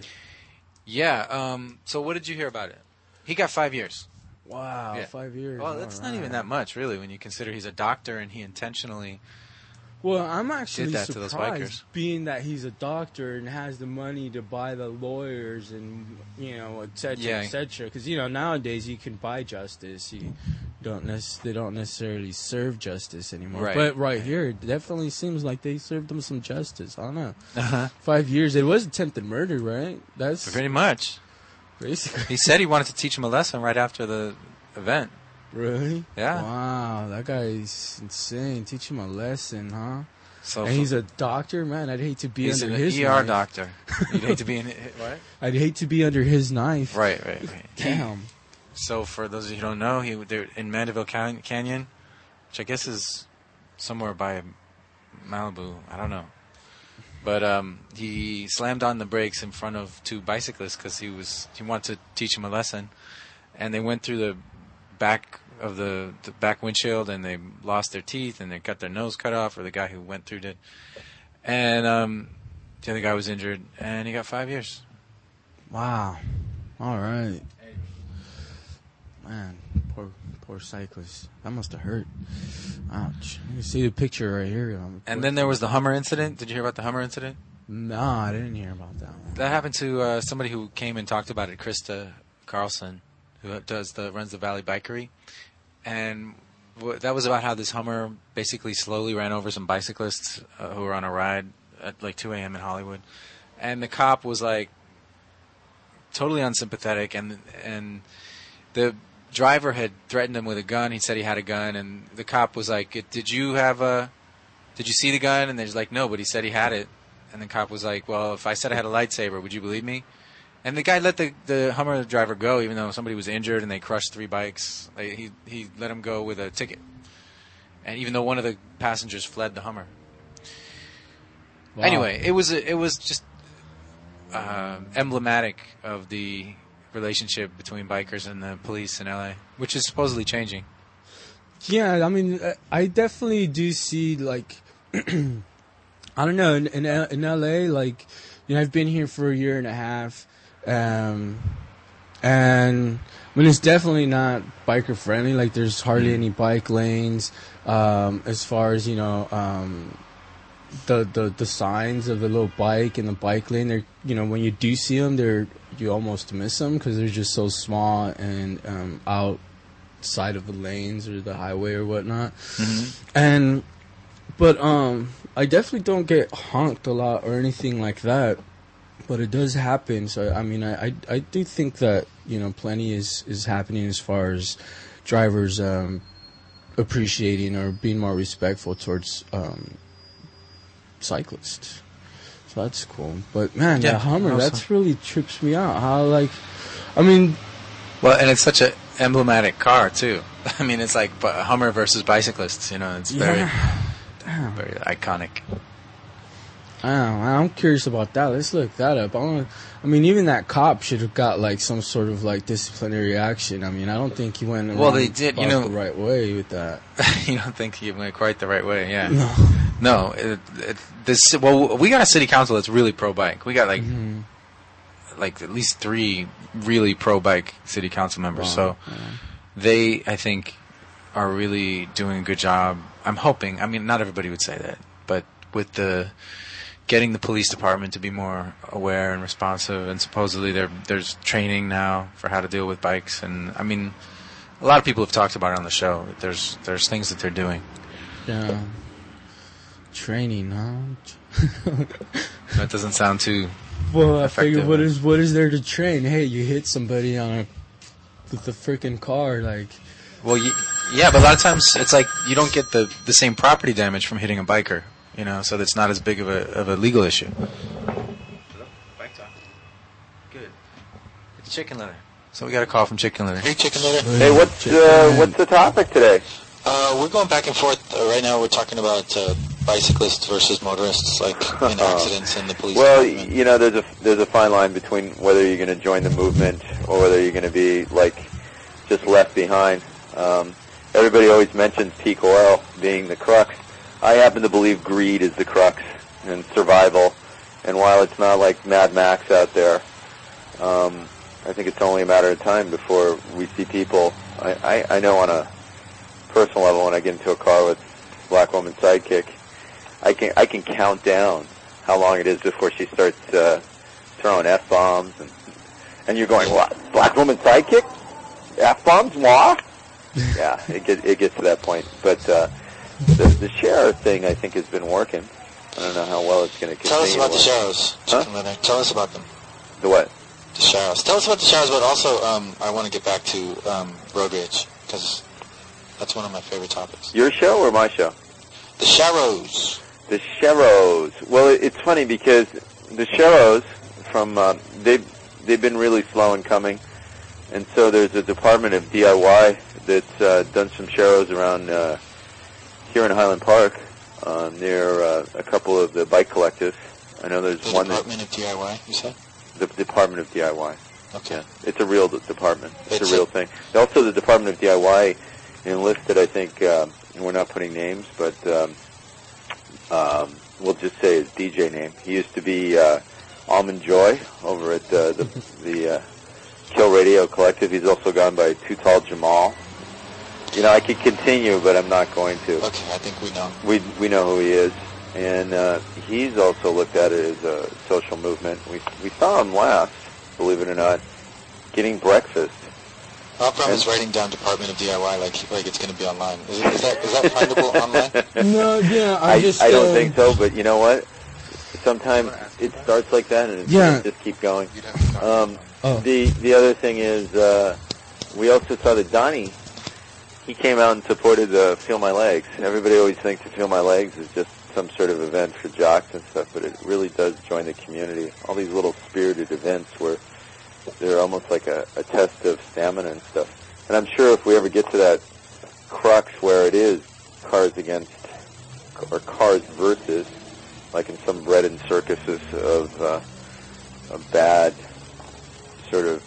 Yeah. Um. So what did you hear about it? He got five years. Wow, Yeah. five years. Well, that's not even that much, really, when you consider he's a doctor and he intentionally. Well, I'm actually that to those surprised, bikers. being that he's a doctor and has the money to buy the lawyers and you know, et cetera, Yeah. et cetera. Because you know nowadays you can buy justice. You don't nec- they don't necessarily serve justice anymore. Right. But right here, it definitely seems like they served him some justice. I don't know. Uh-huh. Five years. It was attempted murder, right? That's Pretty much. basically He said he wanted to teach him a lesson right after the event. Really. Yeah. Wow, that guy's insane. Teach him a lesson, huh? So and he's a doctor, man. I'd hate to be he's under an his ER knife. doctor. You'd hate to be in <laughs> what? I'd hate to be under his knife. Right, right, right. Damn. So for those of you who don't know, he they're in Mandeville Can- Canyon, which I guess is somewhere by Malibu. I don't know. But um, he slammed on the brakes in front of two bicyclists because he was he wanted to teach him a lesson, and they went through the back of the, the back windshield and they lost their teeth and they got their nose cut off, or the guy who went through did, and um, the other guy was injured and he got five years. Wow. All right. Man, poor poor cyclist. That must have hurt. Ouch. You can see the picture right here. Um, And then there was the Hummer incident. Did you hear about the Hummer incident? No, I didn't hear about that one. That happened to uh, somebody who came and talked about it, Krista Carlson, who does the runs the Valley Bikery, and w- that was about how this Hummer basically slowly ran over some bicyclists uh, who were on a ride at like 2 a.m. in Hollywood, and the cop was like totally unsympathetic, and and the driver had threatened him with a gun. He said he had a gun, and the cop was like, "Did you have a? Did you see the gun?" And they're like, "No," but he said he had it. And the cop was like, "Well, if I said I had a lightsaber, would you believe me?" And the guy let the the Hummer driver go, even though somebody was injured and they crushed three bikes. Like, he he let him go with a ticket, and even though one of the passengers fled the Hummer. Wow. Anyway, it was it was just uh, emblematic of the relationship between bikers and the police in LA, which is supposedly changing. Yeah, I mean, uh, I definitely do see like, <clears throat> I don't know, in, in L- in LA, like, you know, I've been here for a year and a half, um, and I mean, it's definitely not biker friendly. Like, there's hardly any bike lanes. Um, as far as you know, um, the, the the signs of the little bike and the bike lane, they're you know when you do see them, they're you almost miss them because they're just so small and um, outside of the lanes or the highway or whatnot. And but um, I definitely don't get honked a lot or anything like that. But it does happen. So I mean, I I, I do think that you know plenty is is happening as far as drivers um, appreciating or being more respectful towards um, cyclists. So that's cool. But man, Yeah, that Hummer, also- that's really trips me out. How like, I mean, Well, and it's such an emblematic car too. <laughs> I mean, it's like Hummer versus bicyclists. You know, it's very yeah. very iconic. I I'm curious about that. Let's look that up. I, wanna, I mean, even that cop should have got like some sort of like disciplinary action. I mean, I don't think he went. Well, they did, you know- the right way with that. <laughs> you don't think he went quite the right way, yeah? No. No, it, it, this well, we got a city council that's really pro bike. We got like Mhm. like at least three really pro bike city council members. Wow, So yeah. they, I think, are really doing a good job. I'm hoping. I mean, not everybody would say that, but with the getting the police department to be more aware and responsive, and supposedly there there's training now for how to deal with bikes, and I mean, a lot of people have talked about it on the show. There's there's things that they're doing. Yeah. Training, huh? <laughs> That doesn't sound too. Well, I figure what is what is there to train? Hey, you hit somebody on a with the freaking car, like Well, you, yeah, but a lot of times it's like you don't get the the same property damage from hitting a biker, you know, so that's not as big of a of a legal issue. Bike talk. Good. It's chicken litter. So we got a call from chicken litter. Hey, Chicken Litter. Hey, what's uh, what's the topic today? Uh, we're going back and forth. Uh, right now, we're talking about uh, bicyclists versus motorists, like <laughs> in accidents and the police. Well, department. you know, there's a there's a fine line between whether you're going to join the movement or whether you're going to be like just left behind. Um, everybody always mentions peak oil being the crux. I happen to believe greed is the crux and survival. And while it's not like Mad Max out there, um, I think it's only a matter of time before we see people. I, I, I know on a personal level when I get into a car with black woman sidekick, I can I can count down how long it is before she starts uh, throwing f bombs and and you're going what black woman sidekick f bombs moi <laughs> yeah it gets it gets to that point but uh, the the share thing I think has been working I don't know how well it's going to continue Tell us about the showers, Huh? Tell us about them. the what The showers. Tell us about the showers, but also um, I want to get back to um, road rage because that's one of my favorite topics. your show or my show The sharrows. The sharrows. Well, it, it's funny because the sharrows from uh, they've they've been really slow in coming, and so there's a department of DIY that's uh, done some sharrows around uh, here in Highland Park uh, near uh, a couple of the bike collectives. I know there's The one that Department of DIY. You said. the Department of DIY. Okay. It's a real department. It's, It's a real a- thing. Also, the Department of DIY enlisted, I think, um, and we're not putting names, but um, um, we'll just say his DJ name. He used to be uh, Almond Joy over at uh, the the uh, Kill Radio Collective. He's also gone by Too Tall Jamal. You know, I could continue, but I'm not going to. Okay, I think we know. We we know who he is, and uh, he's also looked at it as a social movement. We we saw him last, believe it or not, getting breakfast. Oprom is writing down Department of DIY like like it's going to be online. Is, is that is that findable online? <laughs> No, yeah, I, I, just. I don't uh, think so, but you know what? Sometimes it starts like that, and it's Yeah. just keep going. Um, Oh. The the other thing is, uh, we also saw that Donnie. He came out and supported uh, Feel My Legs. Everybody always thinks that Feel My Legs is just some sort of event for jocks and stuff, but it really does join the community. All these little spirited events where they're almost like a, a test of stamina and stuff. And I'm sure if we ever get to that crux where it is cars against or cars versus, like in some bread and circuses of uh, a bad sort of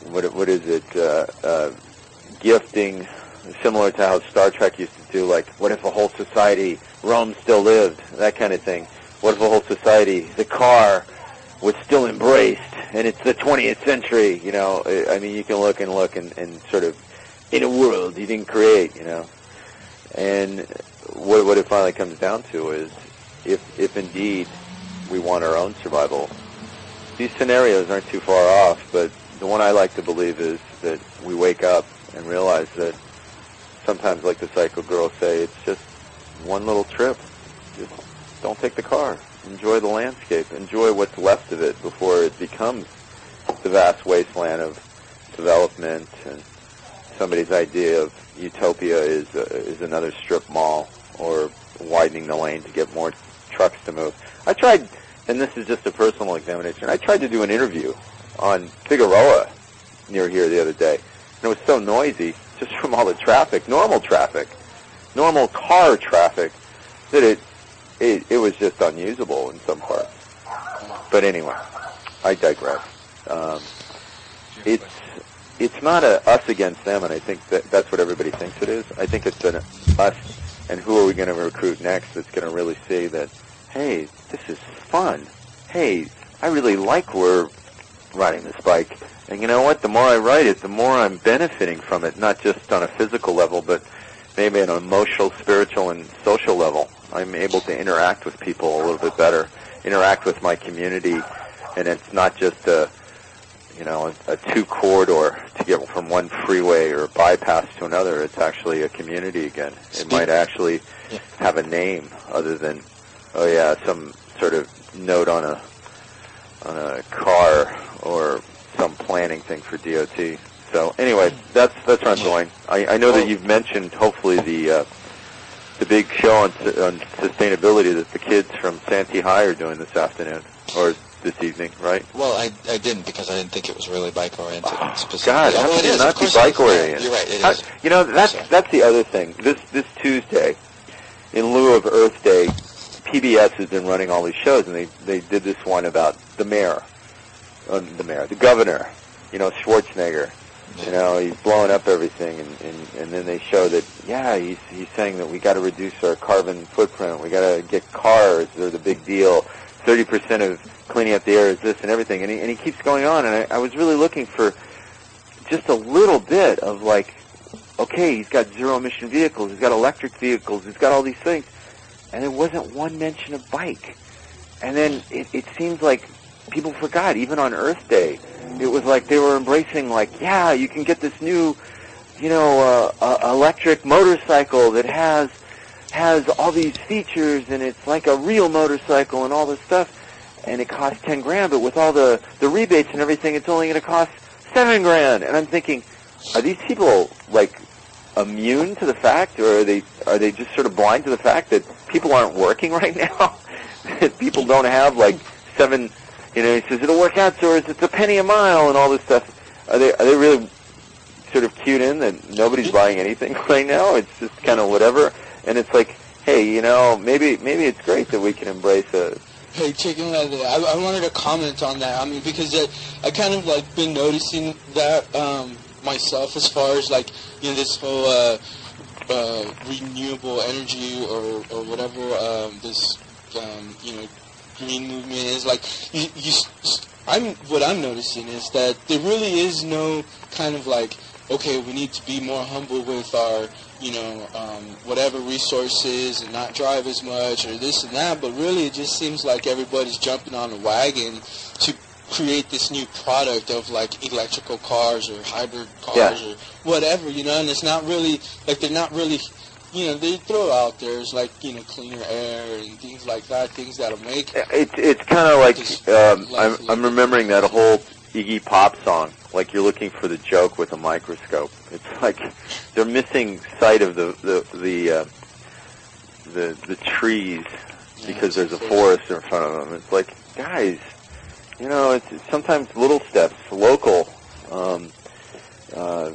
what what is it uh, uh, gifting, similar to how Star Trek used to do. Like, what if a whole society, Rome still lived, that kind of thing. What if a whole society, the car, was still embraced, and it's the 20th century? You know, I mean, you can look and look and, and sort of in a world you didn't create. You know, and what what it finally comes down to is if if indeed we want our own survival, these scenarios aren't too far off. But the one I like to believe is that we wake up and realize that sometimes, like the Psycho Girls say, it's just one little trip. Just don't take the car. Enjoy the landscape. Enjoy what's left of it before it becomes the vast wasteland of development and somebody's idea of utopia is uh, is another strip mall or widening the lane to get more trucks to move. I tried, and this is just a personal examination. I tried to do an interview on Figueroa near here the other day, and it was so noisy just from all the traffic, normal traffic, normal car traffic, that it it, it was just unusable in some parts. But anyway, I digress. Um, it's it's not a us against them, and I think that that's what everybody thinks it is. I think it's an us, and who are we going to recruit next that's going to really see that, hey, this is fun. Hey, I really like we're riding this bike, and you know what? The more I ride it, the more I'm benefiting from it, not just on a physical level, but maybe on an emotional, spiritual, and social level. I'm able to interact with people a little bit better, interact with my community, and it's not just a you know, a, a two corridor to get from one freeway or bypass to another. It's actually a community again. It might actually have a name other than, oh yeah, some sort of note on a on a car or some planning thing for DOT. So anyway, that's that's where I'm going. I, I know that you've mentioned hopefully the uh, the big show on, on sustainability that the kids from Santee High are doing this afternoon or this evening, right? Well, I, I didn't because I didn't think it was really bike oriented. Oh, God, how Although could it not be bike it is. Yeah, oriented? You're right. It How- is. You know, that's that's the other thing. This this Tuesday, in lieu of Earth Day, PBS has been running all these shows, and they they did this one about the mayor, uh, the mayor, the governor, you know, Schwarzenegger. You know, he's blowing up everything, and, and and then they show that yeah, he's he's saying that we got to reduce our carbon footprint. We got to get cars; they're the big deal. Thirty percent of cleaning up the air is this and everything, and he and he keeps going on. And I, I was really looking for just a little bit of like, okay, he's got zero emission vehicles, he's got electric vehicles, he's got all these things, and there wasn't one mention of bike. And then it, it seems like people forgot, even on Earth Day, it was like they were embracing like, yeah, you can get this new, you know, uh, uh, electric motorcycle that has has all these features and it's like a real motorcycle and all this stuff. And it costs 10 grand but with all the the rebates and everything it's only going to cost 7 grand. And I'm thinking are these people like immune to the fact or are they are they just sort of blind to the fact that people aren't working <laughs> right now? <laughs> That people don't have like 7 you know he says it'll work out so it's a penny a mile and all this stuff are they are they really sort of cued in that nobody's buying anything <laughs> right now it's just kind of whatever and it's like, hey, you know, maybe maybe it's great that we can embrace a. Hey, chicken litter. I, I wanted to comment on that. I mean, because I, I kind of like been noticing that um, myself as far as like you know this whole uh, uh, renewable energy or or whatever um, this um, you know green movement is. Like you, you, s- I'm what I'm noticing is that there really is no kind of like okay, we need to be more humble with our you know, um, whatever resources and not drive as much or this and that. But really, it just seems like everybody's jumping on the wagon to create this new product of like electrical cars or hybrid cars Yeah. or whatever, you know. And it's not really like they're not really. You know, they throw out there's like you know cleaner air and things like that, things that'll make It's it's kind of like um, I'm I'm remembering that whole Iggy Pop song. Like you're looking for the joke with a microscope. It's <laughs> like they're missing sight of the the the uh, the, the trees because there's a forest in front of them. It's like guys, you know, it's, it's sometimes little steps, local, um, uh,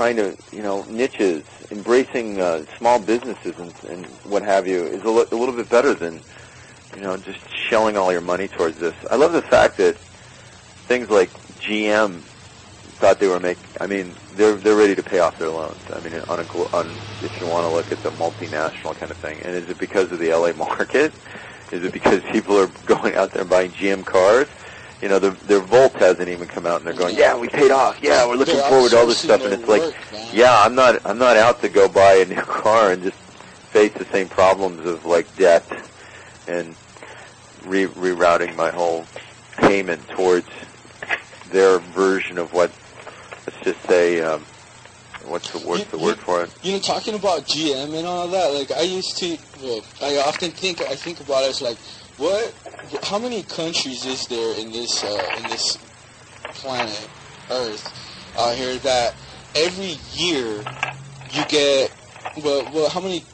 trying to you know niches, embracing uh, small businesses and, and what have you is a, li- a little bit better than you know, just shelling all your money towards this. I love the fact that things like GM thought they were making. I mean, they're they're ready to pay off their loans. I mean, on a on if you want to look at the multinational kind of thing. And is it because of the LA <laughs> market? Is it because people are <laughs> going out there and buying GM cars? You know, their their Volt hasn't even come out, and they're going, "Yeah, we paid off. Yeah, we're looking forward to all this stuff." And it's like, work, yeah, I'm not I'm not out to go buy a new <laughs> car and just face the same problems of like debt and re- rerouting my whole payment towards their version of what let's just say um, what's the what's the word for it? You know, talking about GM and all that, like I used to, well, I often think, I think about it as like, what, how many countries is there in this, uh, in this planet, Earth, out here that every year you get, well, well, how many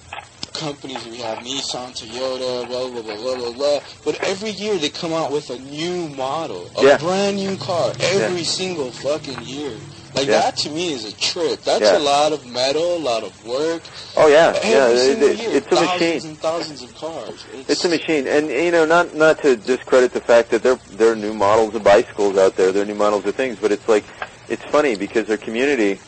companies we have? Nissan, Toyota, blah, blah, blah, blah, blah, blah. But every year they come out with a new model, a Yeah. brand new car, every Yeah. single fucking year. Like Yeah. that to me is a trip. That's Yeah. a lot of metal, a lot of work. Oh yeah, Every yeah, it- it- year, it's a thousands machine. and thousands of cars. It's a machine, and you know, not not to discredit the fact that there there are new models of bicycles out there, there are new models of things, but it's like it's funny because their community,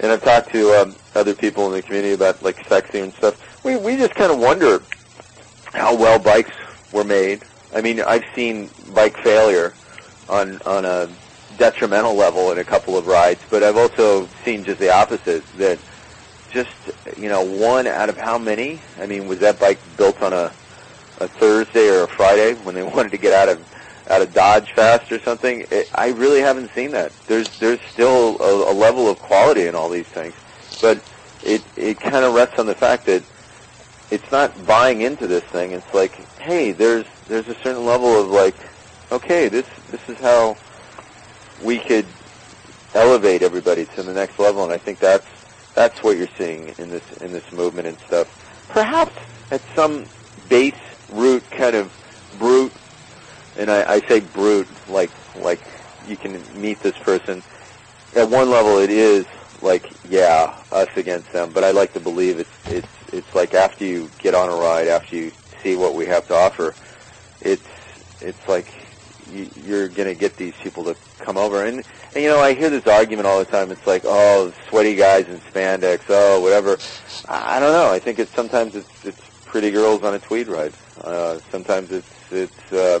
and I've talked to um, other people in the community about like sexy and stuff. We we just kind of wonder how well bikes were made. I mean, I've seen bike failure on on a detrimental level in a couple of rides, but I've also seen just the opposite that just you know one out of how many? I mean, was that bike built on a a Thursday or a Friday when they <laughs> wanted to get out of out of Dodge fast or something? It, I really haven't seen that. There's there's still a, a level of quality in all these things, but it it kind of rests on the fact that it's not buying into this thing. It's like, hey, there's there's a certain level of like, okay, this this is how we could elevate everybody to the next level, and I think that's that's what you're seeing in this in this movement and stuff. Perhaps at some base root kind of brute, and I, I say brute like like you can meet this person. At one level, it is like yeah, us against them, but I like to believe it's it's it's like after you get on a ride, after you see what we have to offer, it's it's like you, you're going to get these people to come over. And, and, you know, I hear this argument all the time. It's like, oh, sweaty guys in spandex, oh, whatever. I, I don't know. I think it's sometimes it's, it's pretty girls on a tweed ride. Uh, sometimes it's, it's, uh,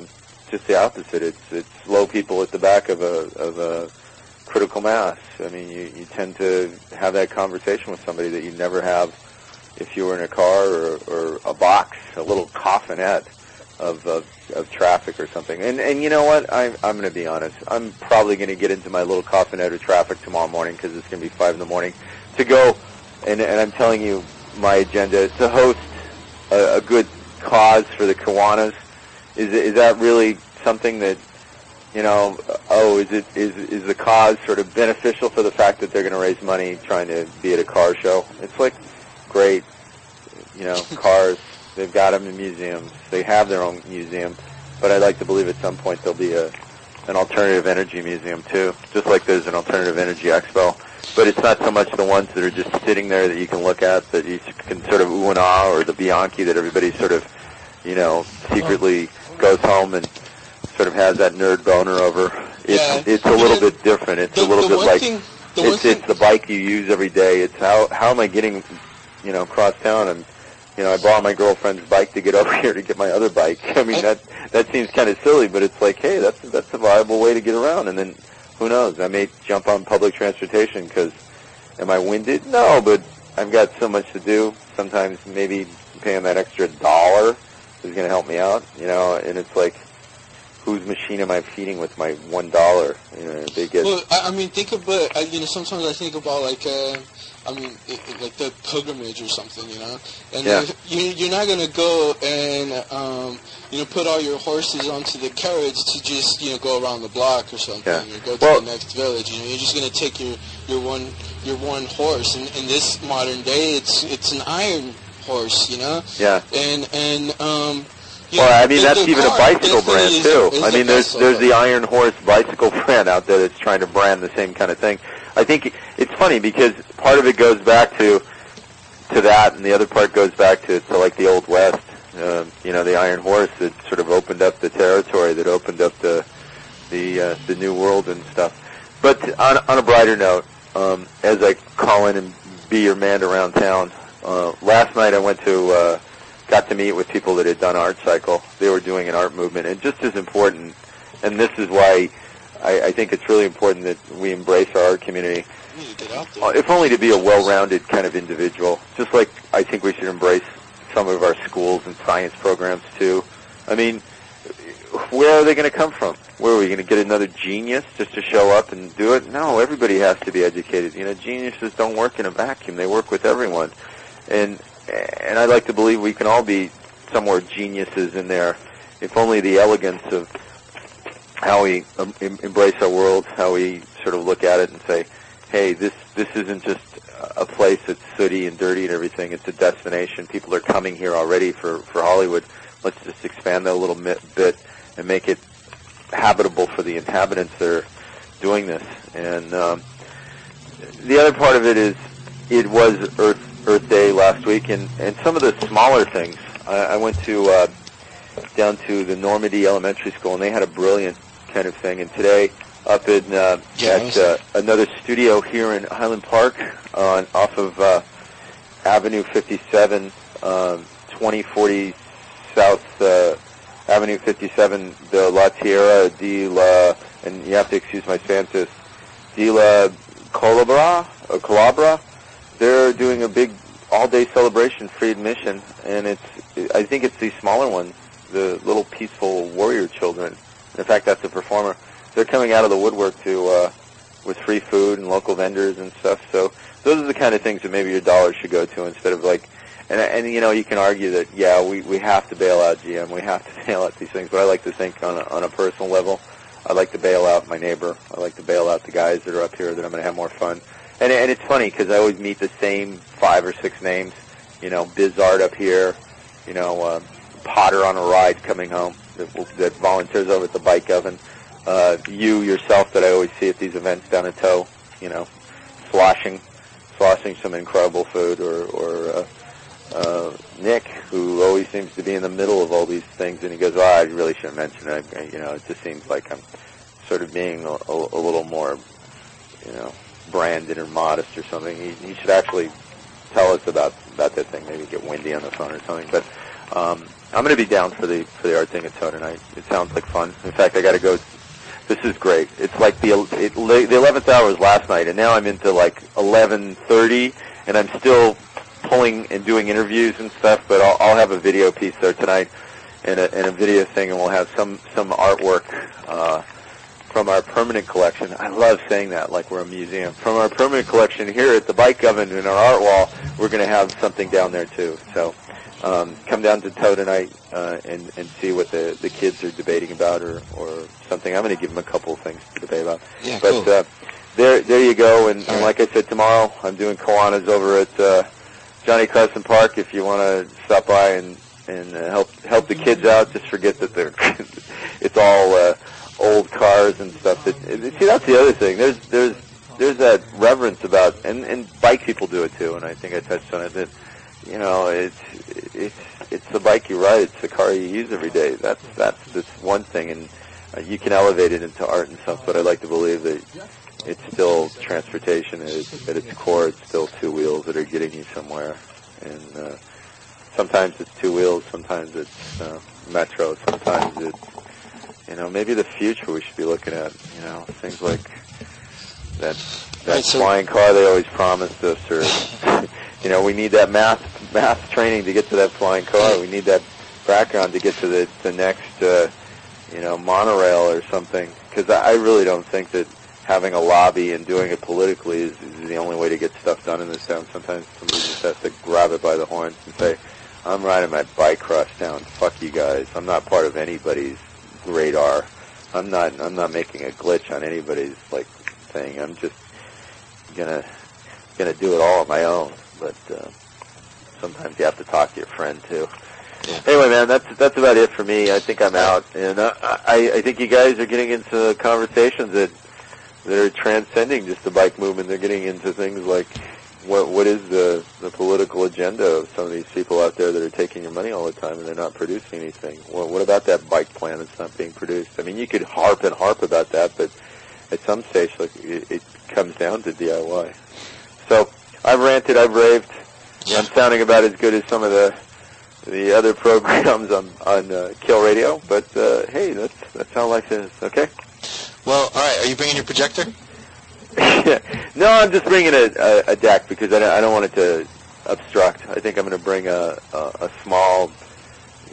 just the opposite. It's, it's low people at the back of a, of a critical mass. I mean, you, you tend to have that conversation with somebody that you never have if you were in a car or, or a box, a little coffinette of, of of traffic or something. And and you know what? I'm I'm going to be honest. I'm probably going to get into my little coffinette of traffic tomorrow morning because it's going to be five in the morning to go. And and I'm telling you, my agenda is to host a, a good cause for the Kiwanis. Is is that really something that you know? Oh, is it is is the cause sort of beneficial for the fact that they're going to raise money trying to be at a car show? It's like great, you know, <laughs> cars. They've got them in museums. They have their own museum, but I'd like to believe at some point there'll be a an alternative energy museum too, just like there's an alternative energy expo. But it's not so much the ones that are just sitting there that you can look at that you can sort of ooh and ah, or the Bianchi that everybody sort of, you know, secretly goes home and sort of has that nerd boner over. It's Yeah. it's a little bit different. It's The- a little bit like thing- it's it's the bike you use every day. It's how how am I getting, you know, across town and you know, I borrowed my girlfriend's bike to get <laughs> over here to get my other bike. I mean, that that seems kind of silly, but it's like, hey, that's that's a viable way to get around. And then, who knows? I may jump on public transportation because, am I winded? No, but I've got so much to do. Sometimes maybe paying that extra dollar is going to help me out, you know. And it's like, whose machine am I feeding with my one dollar? You know, they get. Well, I, I mean, think about, uh, you know, sometimes I think about like, uh, I mean, it, it, like the pilgrimage or something, you know, and Yeah. you, you're not gonna go and, um, you know, put all your horses onto the carriage to just, you know, go around the block or something, Yeah. or go to Well- the next village. You know, you're just gonna take your your one your one horse. And in this modern day, it's it's an iron horse, you know, yeah. and and um. Well, I mean that's even a bicycle brand too. is I mean, there's there's the Iron Horse bicycle brand out there that's trying to brand the same kind of thing. I think it's funny because part of it goes back to to that, and the other part goes back to, to like the old west. Um, you know, the Iron Horse that sort of opened up the territory, that opened up the the uh, the new world and stuff. But on on a brighter note, um, as I call in and be your man around town, uh, last night I went to uh, got to meet with people that had done Art Cycle. They were doing an art movement, and just as important, and this is why I, I think it's really important that we embrace our art community. You need to get out Uh, if only to be a well-rounded kind of individual, just like I think we should embrace some of our schools and science programs too. I mean, where are they going to come from? Where are we going to get another genius just to show up and do it? No, everybody has to be educated. You know, geniuses don't work in a vacuum; they work with everyone. And and I like to believe we can all be somewhere geniuses in there, if only the elegance of how we um, embrace our world, how we sort of look at it and say, hey, this this isn't just a place that's sooty and dirty and everything. It's a destination. People are coming here already for for Hollywood. Let's just expand that a little bit, bit and make it habitable for the inhabitants that are doing this. And um, the other part of it is, it was Earth Earth Day last week, and and some of the smaller things. I, I went to uh, down to the Normandy Elementary School, and they had a brilliant kind of thing. And today, up in uh, Yeah, at uh, another studio here in Highland Park, on off of uh, Avenue 57, um, 2040 South uh, Avenue 57, the La Tierra de la, and you have to excuse my Spanish, de la Colabra, or Calabra. They're doing a big all-day celebration, free admission, and it's, I think it's these smaller ones, the little peaceful warrior children. In fact, that's a performer. They're coming out of the woodwork to, uh, with free food and local vendors and stuff. So those are the kind of things that maybe your dollar should go to instead of like, and, and you know, you can argue that, yeah, we, we have to bail out GM, we have to <laughs> bail out these things, but I like to think on a, on a personal level, I like to bail out my neighbor. I like to bail out the guys that are up here that I'm going to have more fun. And, and it's funny because I always meet the same five or six names. You know, Bizard up here. You know, uh, Potter on a ride coming home that, that volunteers over at the bike oven. Uh, you yourself that I always see at these events down at Toe. You know, sloshing, sloshing some incredible food, or or uh, uh, Nick, who always seems to be in the middle of all these things, and he goes, "Well, I really shouldn't mention it. You know, it just seems like I'm sort of being a, a, a little more, you know, branded or modest or something. He, he should actually tell us about about that thing. Maybe get Wendy on the phone or something. But um, I'm going to be down for the for the art thing at Toe tonight. It sounds like fun. In fact, I got to go. This is great. It's like the it, the 11th hour was last night, and now I'm into like 11:30, and I'm still pulling and doing interviews and stuff. But I'll, I'll have a video piece there tonight, and a, and a video thing, and we'll have some some artwork. Uh, from our permanent collection. I love saying that like we're a museum. From our permanent collection here at the Bike Oven in our art wall, we're going to have something down there too. So um, come down to Toe tonight uh, and, and see what the, the kids are debating about or, or something. I'm going to give them a couple of things to debate about. Yeah, but cool. uh, there, there you go. And, and like I said, tomorrow I'm doing Kiwanis over at uh, Johnny Carson Park. If you want to stop by and and uh, help help the kids out, just forget that they're <laughs> it's all uh, old cars and stuff. That, see, that's the other thing. There's there's there's that reverence about, and and bike people do it too. And I think I touched on it. That you know, it's it's it's the bike you ride. It's the car you use every day. That's that's this one thing, and uh, you can elevate it into art and stuff. But I like to believe that it's still transportation at its, at its core. It's still two wheels that are getting you somewhere, and uh, sometimes it's two wheels, sometimes it's uh, metro, sometimes it's you know maybe the future we should be looking at. You know things like that that Right, so- flying car they always promised us, or <laughs> You know, we need that math math training to get to that flying car. We need that background to get to the the next, uh, you know, monorail or something. Because I, I really don't think that having a lobby and doing it politically is, is the only way to get stuff done in this town. Sometimes somebody just has to grab it by the horns and say, "I'm riding my bike across town. Fuck you guys. I'm not part of anybody's radar. I'm not. I'm not making a glitch on anybody's like thing. I'm just gonna gonna do it all on my own." But uh, sometimes you have to talk to your friend too. Yeah. Anyway, man, that's that's about it for me. I think I'm out, <laughs> and uh, I I think you guys are getting into conversations that that are transcending just the bike movement. They're getting into things like what what is the the political agenda of some of these people out there that are taking your money all the time and they're not producing anything. Well, what about that bike plan that's not being produced? I mean, you could harp and harp about that, but at some stage, like it, it comes down to DIY. So I've ranted, I've raved. I'm sounding about as good as some of the the other programs on on uh, Kill Radio, but uh, hey, that's that's how life is. Okay. Well, all right. Are you bringing your projector? <laughs> no, I'm just bringing a, a, a deck because I don't, I don't want it to obstruct. I think I'm going to bring a, a, a small,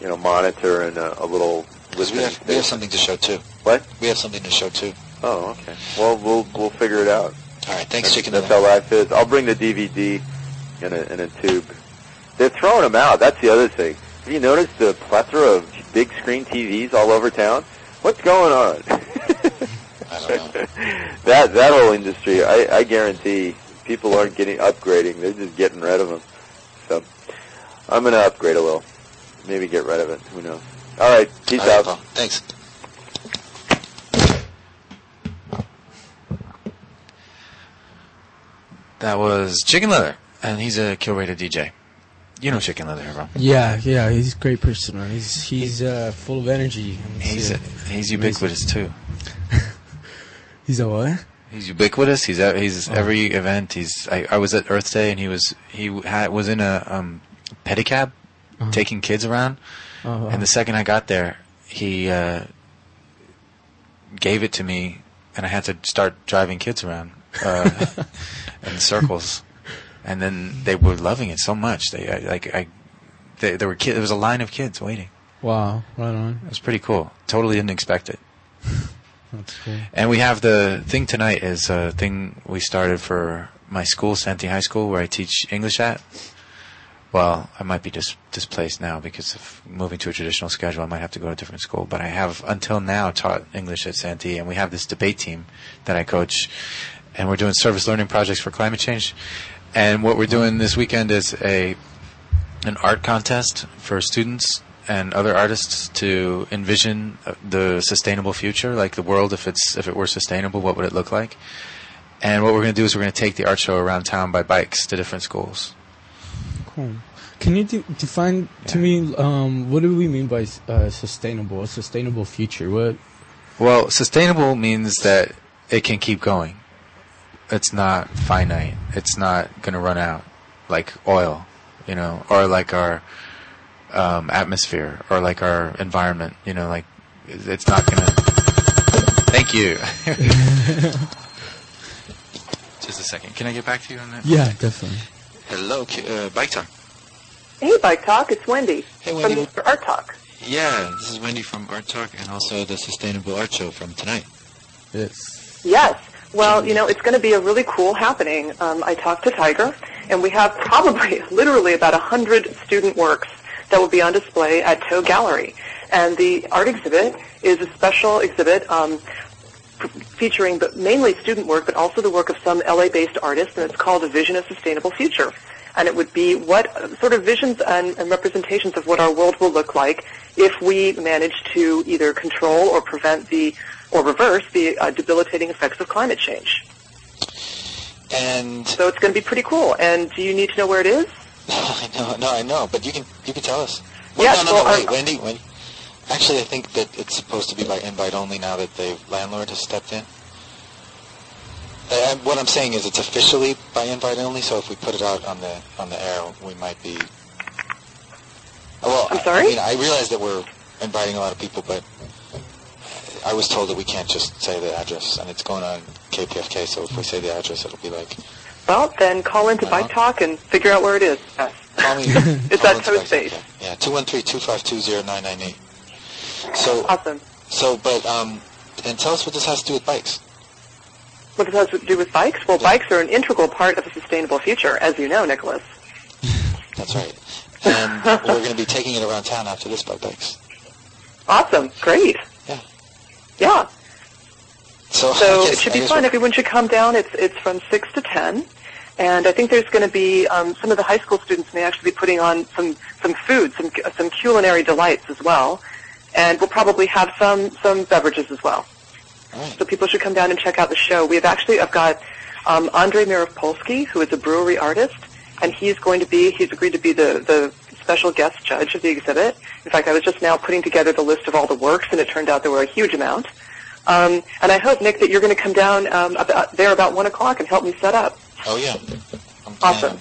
you know, monitor and a, a little we have, we have something to show too. What? We have something to show too. Oh, okay. Well, we'll we'll figure it out. All right. Thanks, Chicken. that's how life is. I'll bring the DVD in a in a tube. They're throwing them out. That's the other thing. Have you noticed the plethora of big screen TVs all over town? What's going on? <laughs> I don't know. <laughs> that that whole industry, I, I guarantee, people aren't getting upgrading; they're just getting rid of them. So, I'm gonna upgrade a little, maybe get rid of it. Who knows? All right, peace All right, out. Paul. Thanks. That was Chicken Litter, and he's a Kill Radio DJ. You know Chicken Litter, bro. Yeah, yeah, he's a great person, man. He's he's uh, full of energy. He's yeah. he's ubiquitous too. He's a what? He's ubiquitous. He's at, he's Oh. every event. He's I, I was at Earth Day and he was he had was in a um, pedicab Uh-huh. taking kids around. Oh, And the second I got there, he uh, gave it to me, and I had to start driving kids around uh, <laughs> in circles. And then they were loving it so much. They I, like I, they, there were kid, there was a line of kids waiting. wow, right on. It was pretty cool. Totally didn't expect it. <laughs> That's cool. And we have the thing tonight is a thing we started for my school, Santee High School, where I teach English at. Well, I might be dis- displaced now because of moving to a traditional schedule. I might have to go to a different school. But I have until now taught English at Santee, and we have this debate team that I coach, and we're doing service learning projects for climate change. And what we're doing this weekend is a an art contest for students and other artists to envision the sustainable future, like the world if it's if it were sustainable, what would it look like? And what we're going to do is we're going to take the art show around town by bikes to different schools. Cool. Can you de- define to me um, what do we mean by uh, sustainable? A sustainable future? What? Well, sustainable means that it can keep going. It's not finite. It's not going to run out like oil, you know, or like our um, atmosphere or like our environment, you know, like it's not going to. Thank you. <laughs> Just a second. Can I get back to you on that? Yeah, definitely. Hello, uh, Bike Talk. Hey, Bike Talk, it's Wendy Hey, Wendy. from Art Talk. Yeah, this is Wendy from Art Talk and also the Sustainable Art Show from tonight. Yes. Yes. Well, you know, it's going to be a really cool happening. Um, I talked to Tiger, and we have probably, <laughs> literally about a hundred student works that will be on display at Toe Gallery. And the art exhibit is a special exhibit um, featuring but mainly student work, but also the work of some LA-based artists, and it's called A Vision of Sustainable Future. And it would be what uh, sort of visions and, and representations of what our world will look like if we manage to either control or prevent the or reverse the uh, debilitating effects of climate change. And So it's going to be pretty cool. And do you need to know where it is? <laughs> I know, no, I know, but you can you can tell us. Well, Yes, no, no, well, no, wait, I- Wendy, Wendy. Actually, I think that it's supposed to be by invite only now that the landlord has stepped in. What I'm saying is it's officially by invite only, so if we put it out on the on the air, we might be. Well, I'm I- sorry? I, mean, I realize that we're inviting a lot of people, but I was told that we can't just say the address, and it's going on KPFK. So if we say the address, it'll be like Well, then call into Bike Talk and figure out where it is. Yes. Call me. <laughs> It's call at into Toad Bike Space. Talk, Yeah, two one three two five two zero nine nine eight. So Awesome. so, but um, and tell us what this has to do with bikes. What does that have to do with bikes? Well, bikes are an integral part of a sustainable future, as you know, Nicholas. <laughs> That's right. And we're going to be taking it around town after this by bikes. Awesome. Great. Yeah. Yeah. So, So guess- it should be fun. Everyone should come down. It's it's from six to ten, and I think there's going to be um, some of the high school students may actually be putting on some some food, some some culinary delights as well, and we'll probably have some some beverages as well. So people should come down and check out the show. We have actually I've got um, Andrei Mirovpolsky, who is a brewery artist, and he's going to be he's agreed to be the the special guest judge of the exhibit. In fact, I was just now putting together the list of all the works, and it turned out there were a huge amount. Um, and I hope, Nick, that you're going to come down um, about, there about 1 o'clock and help me set up. Oh yeah. I'm Awesome.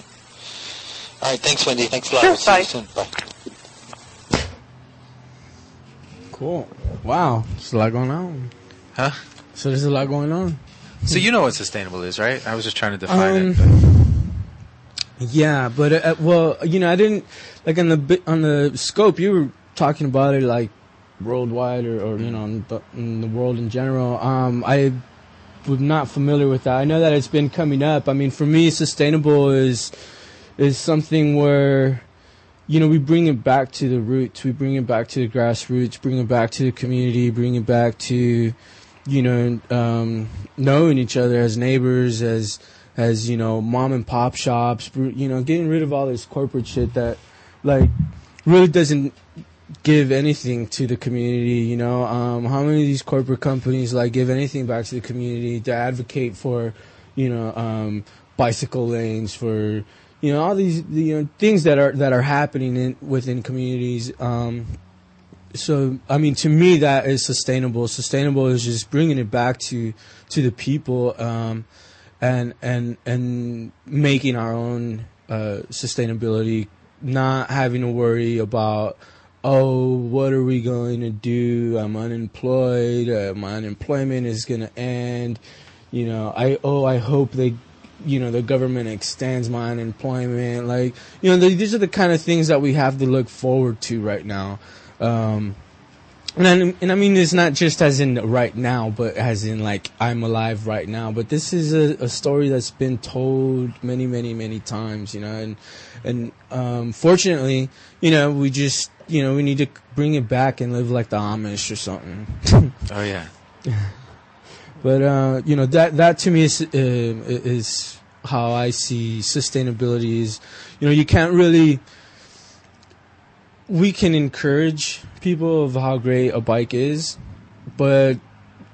All right. Thanks, Wendy. Thanks a lot. Sure, we'll see bye. you soon. Bye. Cool. Wow. There's a lot going on. Huh? So there's a lot going on. So you know what sustainable is, right? I was just trying to define it. Um, Yeah, but uh, well, you know, I didn't like on the on the scope. You were talking about it like worldwide, or, or you know, in the, in the world in general. Um, I was not familiar with that. I know that it's been coming up. I mean, for me, sustainable is is something where you know we bring it back to the roots. We bring it back to the grassroots. Bring it back to the community. Bring it back to you know um, knowing each other as neighbors, as as you know mom and pop shops. You know, getting rid of all this corporate shit that like really doesn't give anything to the community. You know, um, how many of these corporate companies like give anything back to the community to advocate for, you know, um, bicycle lanes for, you know, all these you know things that are that are happening in within communities. Um, so I mean, to me, that is sustainable. Sustainable is just bringing it back to to the people, um, and and and making our own uh, sustainability, not having to worry about oh, what are we going to do? I'm unemployed. Uh, my unemployment is going to end. You know, I oh, I hope they, you know, the government extends my unemployment. Like, you know, the, these are the kind of things that we have to look forward to right now. Um, and I, and I mean, it's not just as in right now, but as in like I'm alive right now. But this is a, a story that's been told many, many, many times, you know. And and um, fortunately, you know, we just you know we need to bring it back and live like the Amish or something. Oh yeah. <laughs> But uh, you know that that to me is uh, is how I see sustainability. Is you know you can't really. We can encourage people of how great a bike is, but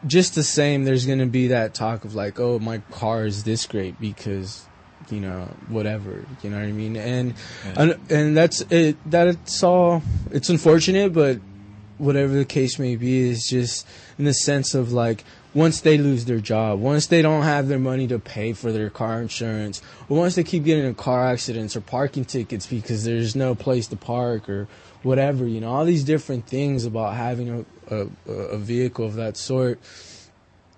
just the same, there's going to be that talk of like, oh, my car is this great because you know whatever you know what I mean, and and, and that's it. That's all. It's unfortunate, but whatever the case may be is just in the sense of like once they lose their job, once they don't have their money to pay for their car insurance, or once they keep getting in car accidents or parking tickets because there's no place to park or whatever, you know, all these different things about having a, a, a vehicle of that sort,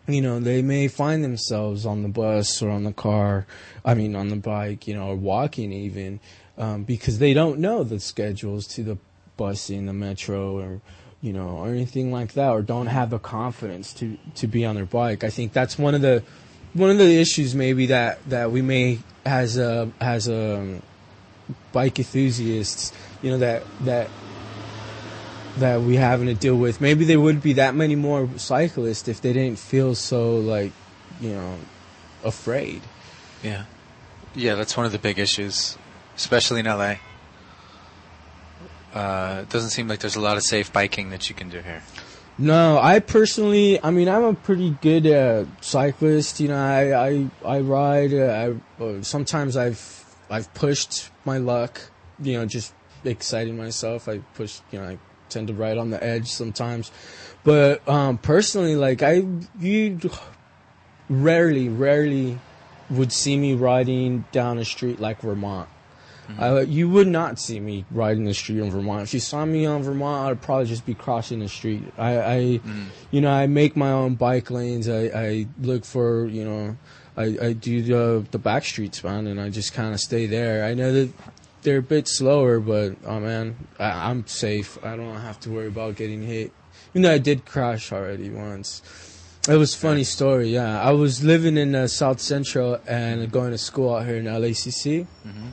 you know, they may find themselves on the bus or on the car, I mean, on the bike, you know, or walking even, um, because they don't know the schedules to the busing, the metro, or you know, or anything like that, or don't have the confidence to to be on their bike. I think that's one of the one of the issues maybe that that we may as a as a um, bike enthusiasts, you know, that that that we having to deal with. Maybe there would be that many more cyclists if they didn't feel so like, you know, afraid. Yeah. Yeah, that's one of the big issues, especially in LA. Uh, it doesn't seem like there's a lot of safe biking that you can do here. No, I personally, I mean, I'm a pretty good uh, cyclist. You know, I I, I ride. Uh, I uh, sometimes I've I've pushed my luck. You know, just exciting myself. I push. You know, I tend to ride on the edge sometimes. But um, personally, like I, you rarely, rarely would see me riding down a street like Vermont. Uh, you would not see me riding the street in Vermont. If you saw me on Vermont, I'd probably just be crossing the street. I, I you know, I make my own bike lanes. I, I look for, you know, I, I do the the back streets, man, and I just kind of stay there. I know that they're a bit slower, but oh man, I, I'm safe. I don't have to worry about getting hit. Even though I did crash already once. It was a funny story, yeah. I was living in uh, South Central and going to school out here in LACC, Mm-hmm.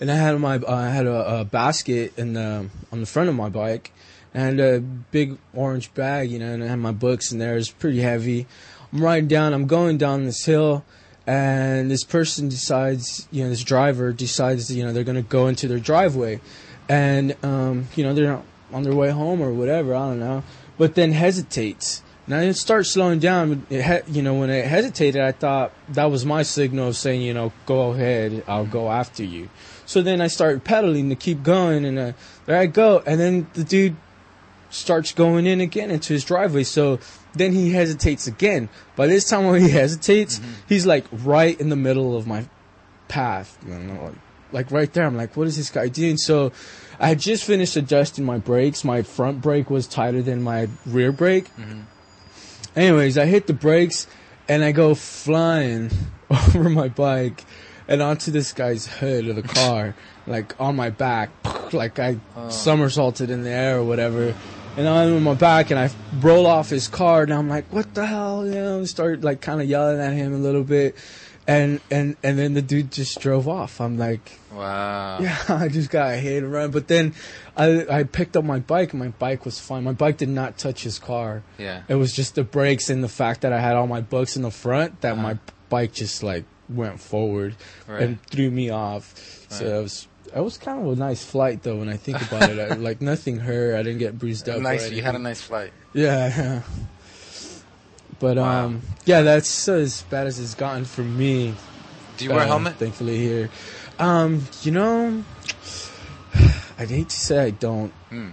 and I had my uh, I had a, a basket in the on the front of my bike, and a big orange bag, you know, and I had my books in there. It's pretty heavy. I'm riding down. I'm going down this hill, and this person decides, you know, this driver decides, you know, they're gonna go into their driveway, and um, you know, they're on their way home or whatever. I don't know, but then hesitates. And I start slowing down. It you know, when it hesitated, I thought that was my signal of saying, you know, go ahead, I'll go after you. So then I started pedaling to keep going, and uh, there I go. And then the dude starts going in again into his driveway. So then he hesitates again. By this time, when he hesitates, mm-hmm. he's like right in the middle of my path. You know, like, like right there. I'm like, what is this guy doing? So I had just finished adjusting my brakes. My front brake was tighter than my rear brake. Mm-hmm. Anyways, I hit the brakes and I go flying <laughs> over my bike and onto this guy's hood of the car, <laughs> like on my back, <laughs> like I oh. somersaulted in the air or whatever. And I'm on my back and I roll off his car and I'm like, what the hell? You know, and start like kind of yelling at him a little bit. And, and, and then the dude just drove off. I'm like, Wow. <laughs> yeah, I just got hit and run. But then I I picked up my bike and my bike was fine. My bike did not touch his car. Yeah. It was just the brakes and the fact that I had all my books in the front that Uh-huh. my bike just like went forward Right. and threw me off. So Right. it was it was kind of a nice flight though when I think about it. I, <laughs> like nothing hurt. I didn't get bruised up. Nice. You had a nice flight. <laughs> Yeah. But Wow. um yeah, that's as bad as it's gotten for me. Do you wear a uh, helmet? Thankfully here. Um, you know, <sighs> I'd hate to say I don't, Hmm.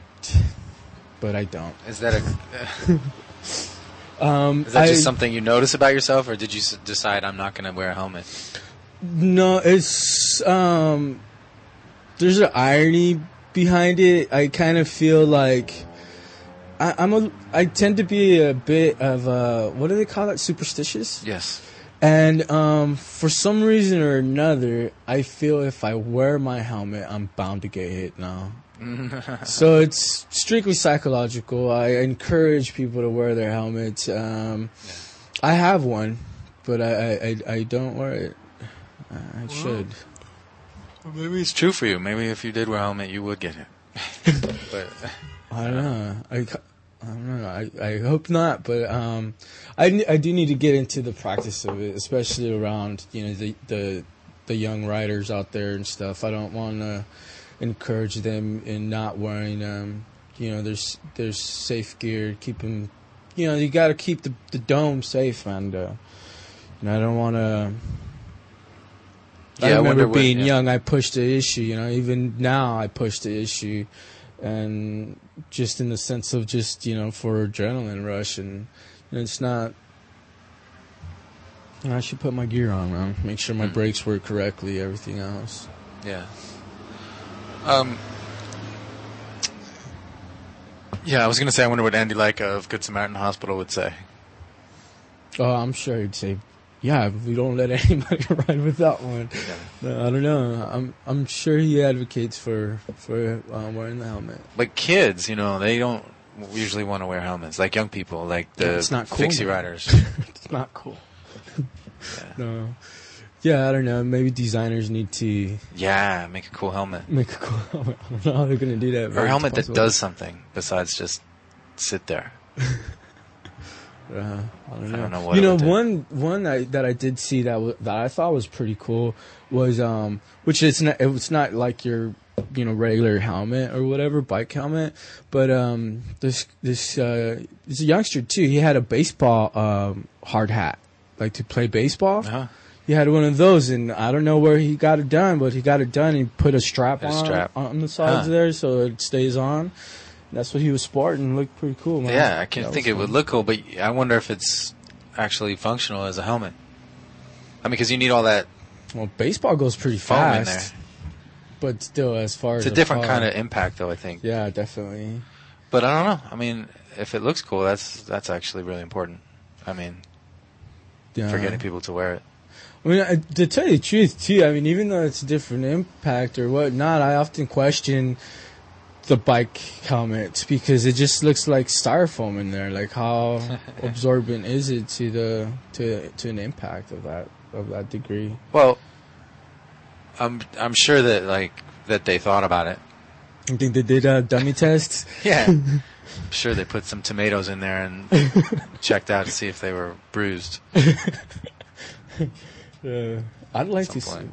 but I don't. Is that a? <laughs> Um, Is that just I- something you notice about yourself, or did you s- decide I'm not going to wear a helmet? No, it's um. There's an irony behind it. I kind of feel like I, I'm a. I tend to be a bit of a what do they call that Superstitious. Yes. And um, for some reason or another, I feel if I wear my helmet, I'm bound to get hit now. <laughs> so it's strictly psychological. I encourage people to wear their helmets. Um, I have one, but I, I, I, I don't wear it. I should. Maybe it's true for you. Maybe if you did wear a helmet, you would get it. <laughs> but I don't know. I, I don't know. I, I hope not, but um, I, I do need to get into the practice of it, especially around you know the the the young riders out there and stuff. I don't want to encourage them in not wearing um, you know there's there's safe gear, keep them. You know you got to keep the the dome safe, and uh, and I don't want to. Yeah, I I remember what- being yeah. young, I pushed the issue. You know, even now I push the issue, and just in the sense of just you know for adrenaline rush, and you know, it's not. you know, I should put my gear on, man. Make sure my Hmm. brakes work correctly. Everything else. Yeah. Um. Yeah, I was gonna say. I wonder what Andy Leeka of Good Samaritan Hospital would say. Oh, I'm sure he'd say, "Yeah, we don't let <laughs> anybody ride without one." No, I don't know. I'm I'm sure he advocates for for um, wearing the helmet. Like kids, you know, they don't usually want to wear helmets. Like young people, like the Yeah, it's not cool, fixie man. riders. <laughs> It's not cool. No. Yeah, I don't know. Maybe designers need to yeah, make a cool helmet make a cool <laughs> helmet. I don't know how they're gonna do that. or a helmet that does something besides just sit there. Uh, I don't I don't know you know, would do. one one I, that I did see that w- that I thought was pretty cool was um, which is not it's not like your you know regular helmet or whatever bike helmet, but um, this this uh, this youngster too. He had a baseball um hard hat, like to play baseball. Uh-huh. He had one of those, and I don't know where he got it done, but he got it done. He put a strap a on strap. on the sides Huh. there, so it stays on. That's what he was sporting. Looked pretty cool, man. Yeah, I can That think it would look cool, but I wonder if it's actually functional as a helmet. I mean, because you need all that. Well, baseball goes pretty fast, but still, as far It's as It's a different car- kind of impact, though. I think. Yeah, definitely. But I don't know. I mean, if it looks cool, that's that's actually really important. I mean, Yeah. for getting people to wear it. I mean, I, to tell you the truth, too, I mean, even though it's a different impact or whatnot, I often question the bike helmet because it just looks like styrofoam in there. Like, how <laughs> absorbent is it to the to to an impact of that of that degree? Well, I'm I'm sure that like that they thought about it. You think they did a dummy <laughs> test? Yeah. <laughs> I'm sure they put some tomatoes in there and checked out to see if they were bruised. Yeah, uh, I'd like Some to see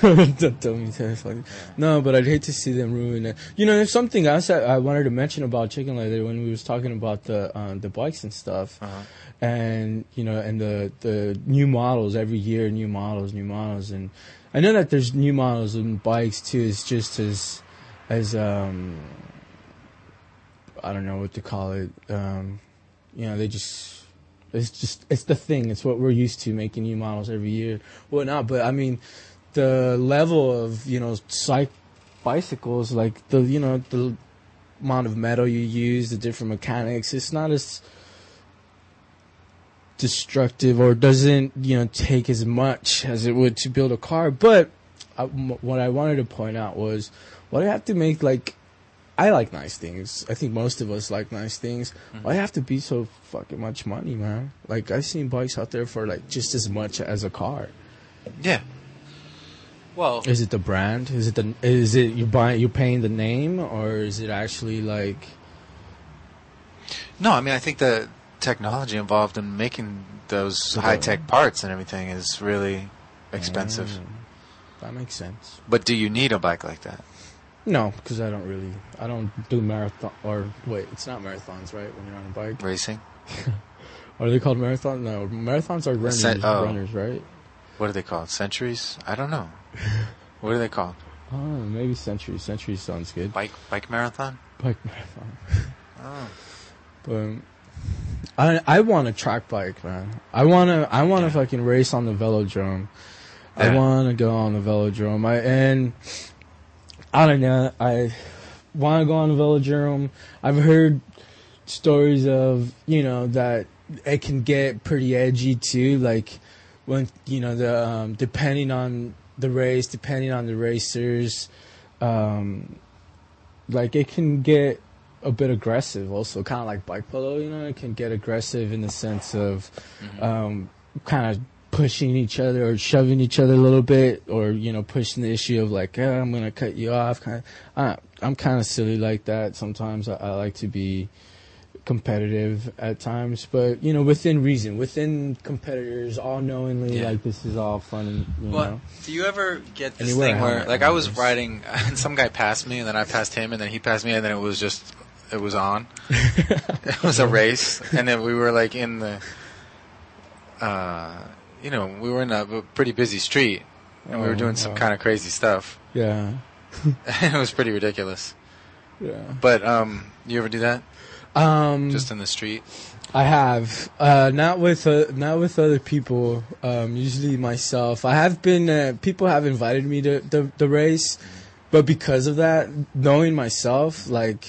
the dummy test. Like, No, but I'd hate to see them ruin it. You know, there's something else that I wanted to mention about chicken litter when we was talking about the uh, the bikes and stuff, Uh-huh. and you know, and the the new models every year, new models, new models, and I know that there's new models in bikes too. It's just as as um I don't know what to call it. Um, you know, they just it's just it's the thing. It's what we're used to making new models every year, whatnot. But I mean, the level of you know cyc bicycles, like the you know the amount of metal you use, the different mechanics, it's not as destructive or doesn't you know take as much as it would to build a car. But I, m- what I wanted to point out was what I have to make like I like nice things. I think most of us like nice things. Mm-hmm. Why have to be so fucking much money, man? Like I've seen bikes out there for like just as much as a car. Yeah. Well, Is it the brand? Is it the is it you buying you paying the name or is it actually like no, I mean I think the technology involved in making those high tech parts and everything is really expensive. Mm, that makes sense. But do you need a bike like that? No, because I don't really I don't do marathon or wait, it's not marathons, right? When you're on a bike, Racing? <laughs> are they called marathons? No, marathons are runners, Cent- oh. runners, right? What are they called? Centuries? I don't know. <laughs> What are they called? Oh, maybe century. Century sounds good. Bike bike marathon? Bike marathon. <laughs> Oh. But I I want a track bike, man. I wanna I wanna Yeah. fucking race on the velodrome. I wanna go on the velodrome. I and I don't know. I wanna go on the velodrome. I've heard stories of you know that it can get pretty edgy too. Like when you know the um, depending on the race, depending on the racers, um, like it can get a bit aggressive also kind of like bike polo you know it can get aggressive in the sense of um, kind of pushing each other or shoving each other a little bit or you know pushing the issue of like i'm gonna cut you off kind of I, i'm kind of silly like that sometimes. I, I like to be competitive at times but you know within reason within competitors all knowingly Yeah. like this is all fun and you Well, know do you ever get this Anywhere thing where, like, I was riding, <laughs> and some guy passed me, and then I passed him, and then he passed me, and then it was just, it was on. <laughs> it was a race, and then we were like in the, uh, you know, we were in a pretty busy street, and we were Oh, doing some wow. kind of crazy stuff. yeah <laughs> it was pretty ridiculous. yeah But um, you ever do that? Um Just in the street? I have uh, not with uh, not with other people. Um, usually myself. I have been. Uh, people have invited me to the the race, but because of that, knowing myself, like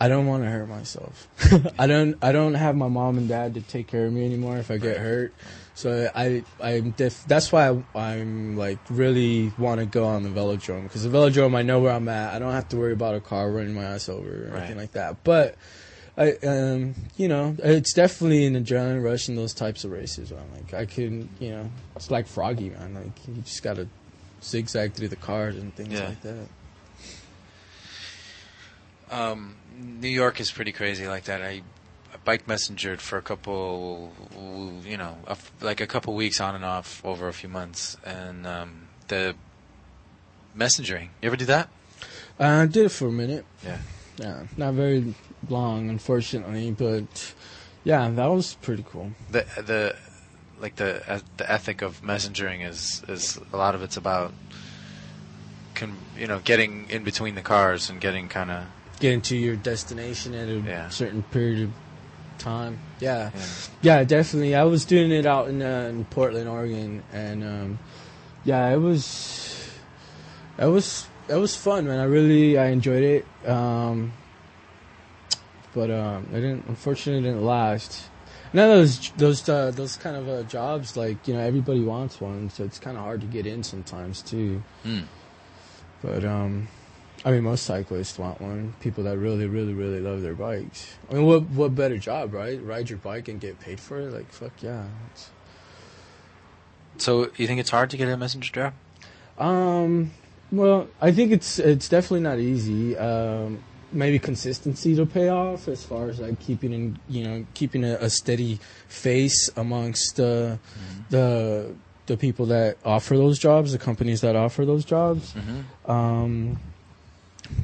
I don't want to hurt myself. <laughs> I don't. I don't have my mom and dad to take care of me anymore if I get hurt. So I I'm def- that's why I, I'm like really want to go on the velodrome because the velodrome I know where I'm at. I don't have to worry about a car running my ass over or anything like that. But I um you know it's definitely an adrenaline rush in those types of races. Man. Like I can you know it's like Froggy man. Like you just gotta zigzag through the cars and things Yeah. like that. Um, New York is pretty crazy like that. I bike messengered for a couple, you know, a like a couple weeks on and off over a few months, and um, the messengering. You ever do that? Uh, I did it for a minute. Yeah. Yeah, not very long, unfortunately, but yeah, that was pretty cool. The the like the uh, the ethic of messengering is is a lot of it's about, con, you know, getting in between the cars and getting kind of Getting to your destination at a Yeah. certain period of time. Yeah. Yeah. yeah, definitely. I was doing it out in, uh, in Portland, Oregon, and um, yeah, it was it was it was fun, man. I really I enjoyed it, um, but um, it didn't. Unfortunately, it didn't last. No, those those uh, those kind of uh, jobs, like you know, everybody wants one, so it's kind of hard to get in sometimes too. Hmm. But um, I mean, most cyclists want one. People that really, really, really love their bikes. I mean, what what better job, right? Ride your bike and get paid for it. Like fuck yeah. It's, So you think it's hard to get a messenger job? Um, well, I think it's it's definitely not easy. Um, maybe consistency to pay off as far as like keeping in, you know, keeping a, a steady face amongst uh, the the people that offer those jobs, the companies that offer those jobs. Mm-hmm. Um,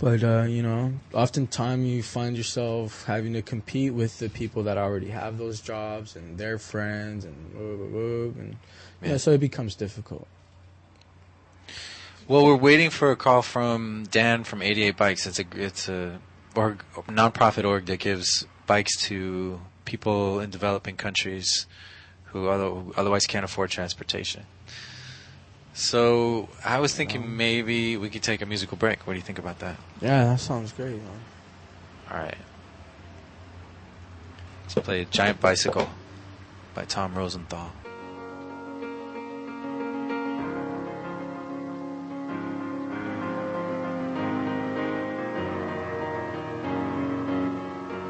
but uh, you know, oftentimes you find yourself having to compete with the people that already have those jobs and their friends and whoop, whoop, whoop, and yeah, Yeah. so it becomes difficult. Well, we're waiting for a call from Dan from 88 Bikes. It's a it's a org, nonprofit org that gives bikes to people in developing countries who other, otherwise can't afford transportation. So I was thinking um, maybe we could take a musical break. What do you think about that? Yeah, that sounds great. Man. All right. Let's play Giant Bicycle by Tom Rosenthal.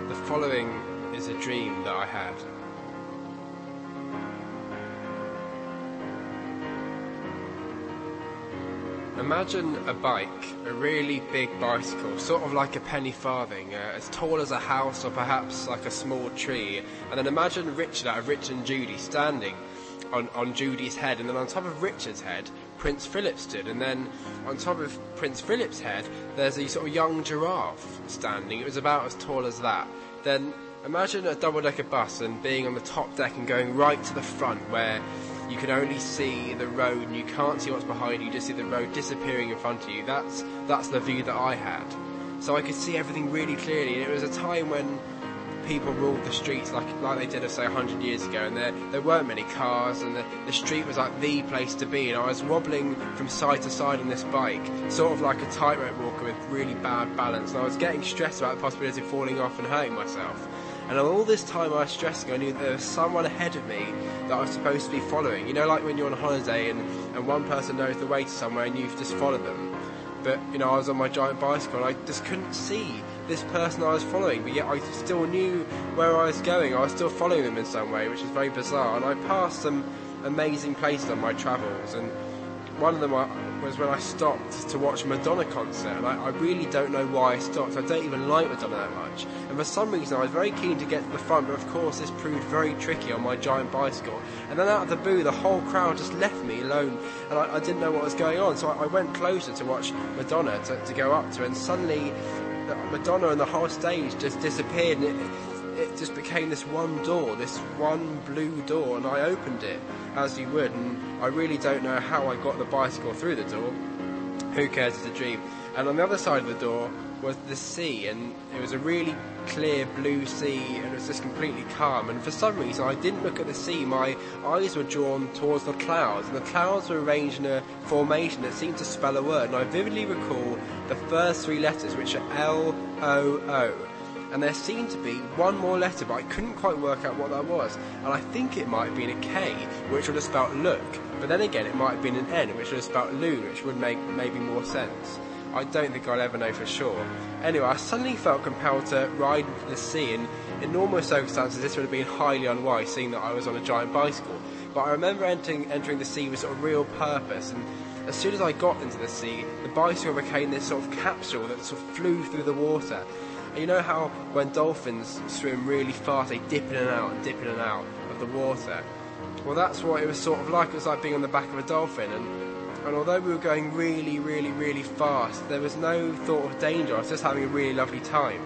The following is a dream that I had. Imagine a bike, a really big bicycle, sort of like a penny farthing, uh, as tall as a house or perhaps like a small tree. And then imagine Richard out of Richard and Judy standing on, on Judy's head, and then on top of Richard's head, Prince Philip stood, and then on top of Prince Philip's head, there's a sort of young giraffe standing. It was about as tall as that. Then imagine a double decker bus and being on the top deck and going right to the front where you can only see the road and you can't see what's behind you, you just see the road disappearing in front of you. That's that's the view that I had. So I could see everything really clearly. And it was a time when people ruled the streets like like they did, say, 100 years ago, and there there weren't many cars, and the, the street was like the place to be. And I was wobbling from side to side on this bike, sort of like a tightrope walker with really bad balance. And I was getting stressed about the possibility of falling off and hurting myself. And all this time I was stressing, I knew there was someone ahead of me that I was supposed to be following. You know, like when you're on holiday and, and one person knows the way to somewhere and you've just followed them. But, you know, I was on my giant bicycle and I just couldn't see this person I was following, but yet I still knew where I was going. I was still following them in some way, which is very bizarre. And I passed some amazing places on my travels, and one of them was when I stopped to watch a Madonna concert, and I, really don't know why I stopped. I don't even like Madonna that much, and for some reason I was very keen to get to the front, but of course this proved very tricky on my giant bicycle. And then out of the blue, the whole crowd just left me alone, and I, I didn't know what was going on. So I, I went closer to watch Madonna to, to go up to, and suddenly Madonna and the whole stage just disappeared, and it, it just became this one door, this one blue door, and I opened it as you would, and I really don't know how I got the bicycle through the door. Who cares? It's a dream. And on the other side of the door was the sea, and it was a really clear blue sea, and it was just completely calm. And for some reason, I didn't look at the sea. My eyes were drawn towards the clouds, and the clouds were arranged in a formation that seemed to spell a word. And I vividly recall the first three letters, which are L O O and there seemed to be one more letter, but I couldn't quite work out what that was. And I think it might have been a K, which would have spelt look, but then again, it might have been an N, which would have spelt loon, which would make maybe more sense. I don't think I'll ever know for sure. Anyway, I suddenly felt compelled to ride the sea, and in normal circumstances, this would have been highly unwise, seeing that I was on a giant bicycle. But I remember entering, entering the sea with sort of real purpose, and as soon as I got into the sea, the bicycle became this sort of capsule that sort of flew through the water. You know how when dolphins swim really fast, they dip in and out and dip in and out of the water? Well, that's what it was sort of like. It was like being on the back of a dolphin. And, and although we were going really, really, really fast, there was no thought of danger. I was just having a really lovely time.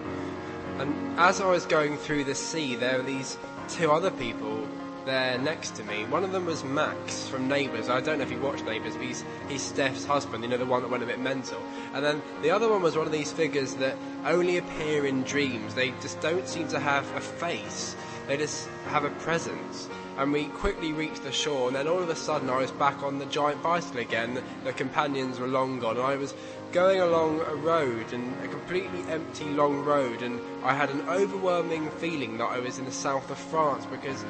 And as I was going through the sea, there were these two other people there next to me. One of them was Max from Neighbours. I don't know if you watch Neighbours, but he's, he's Steph's husband, you know, the one that went a bit mental. And then the other one was one of these figures that only appear in dreams. They just don't seem to have a face, they just have a presence. And we quickly reached the shore, and then all of a sudden I was back on the giant bicycle again. The companions were long gone, and I was going along a road and a completely empty long road, and I had an overwhelming feeling that I was in the south of France because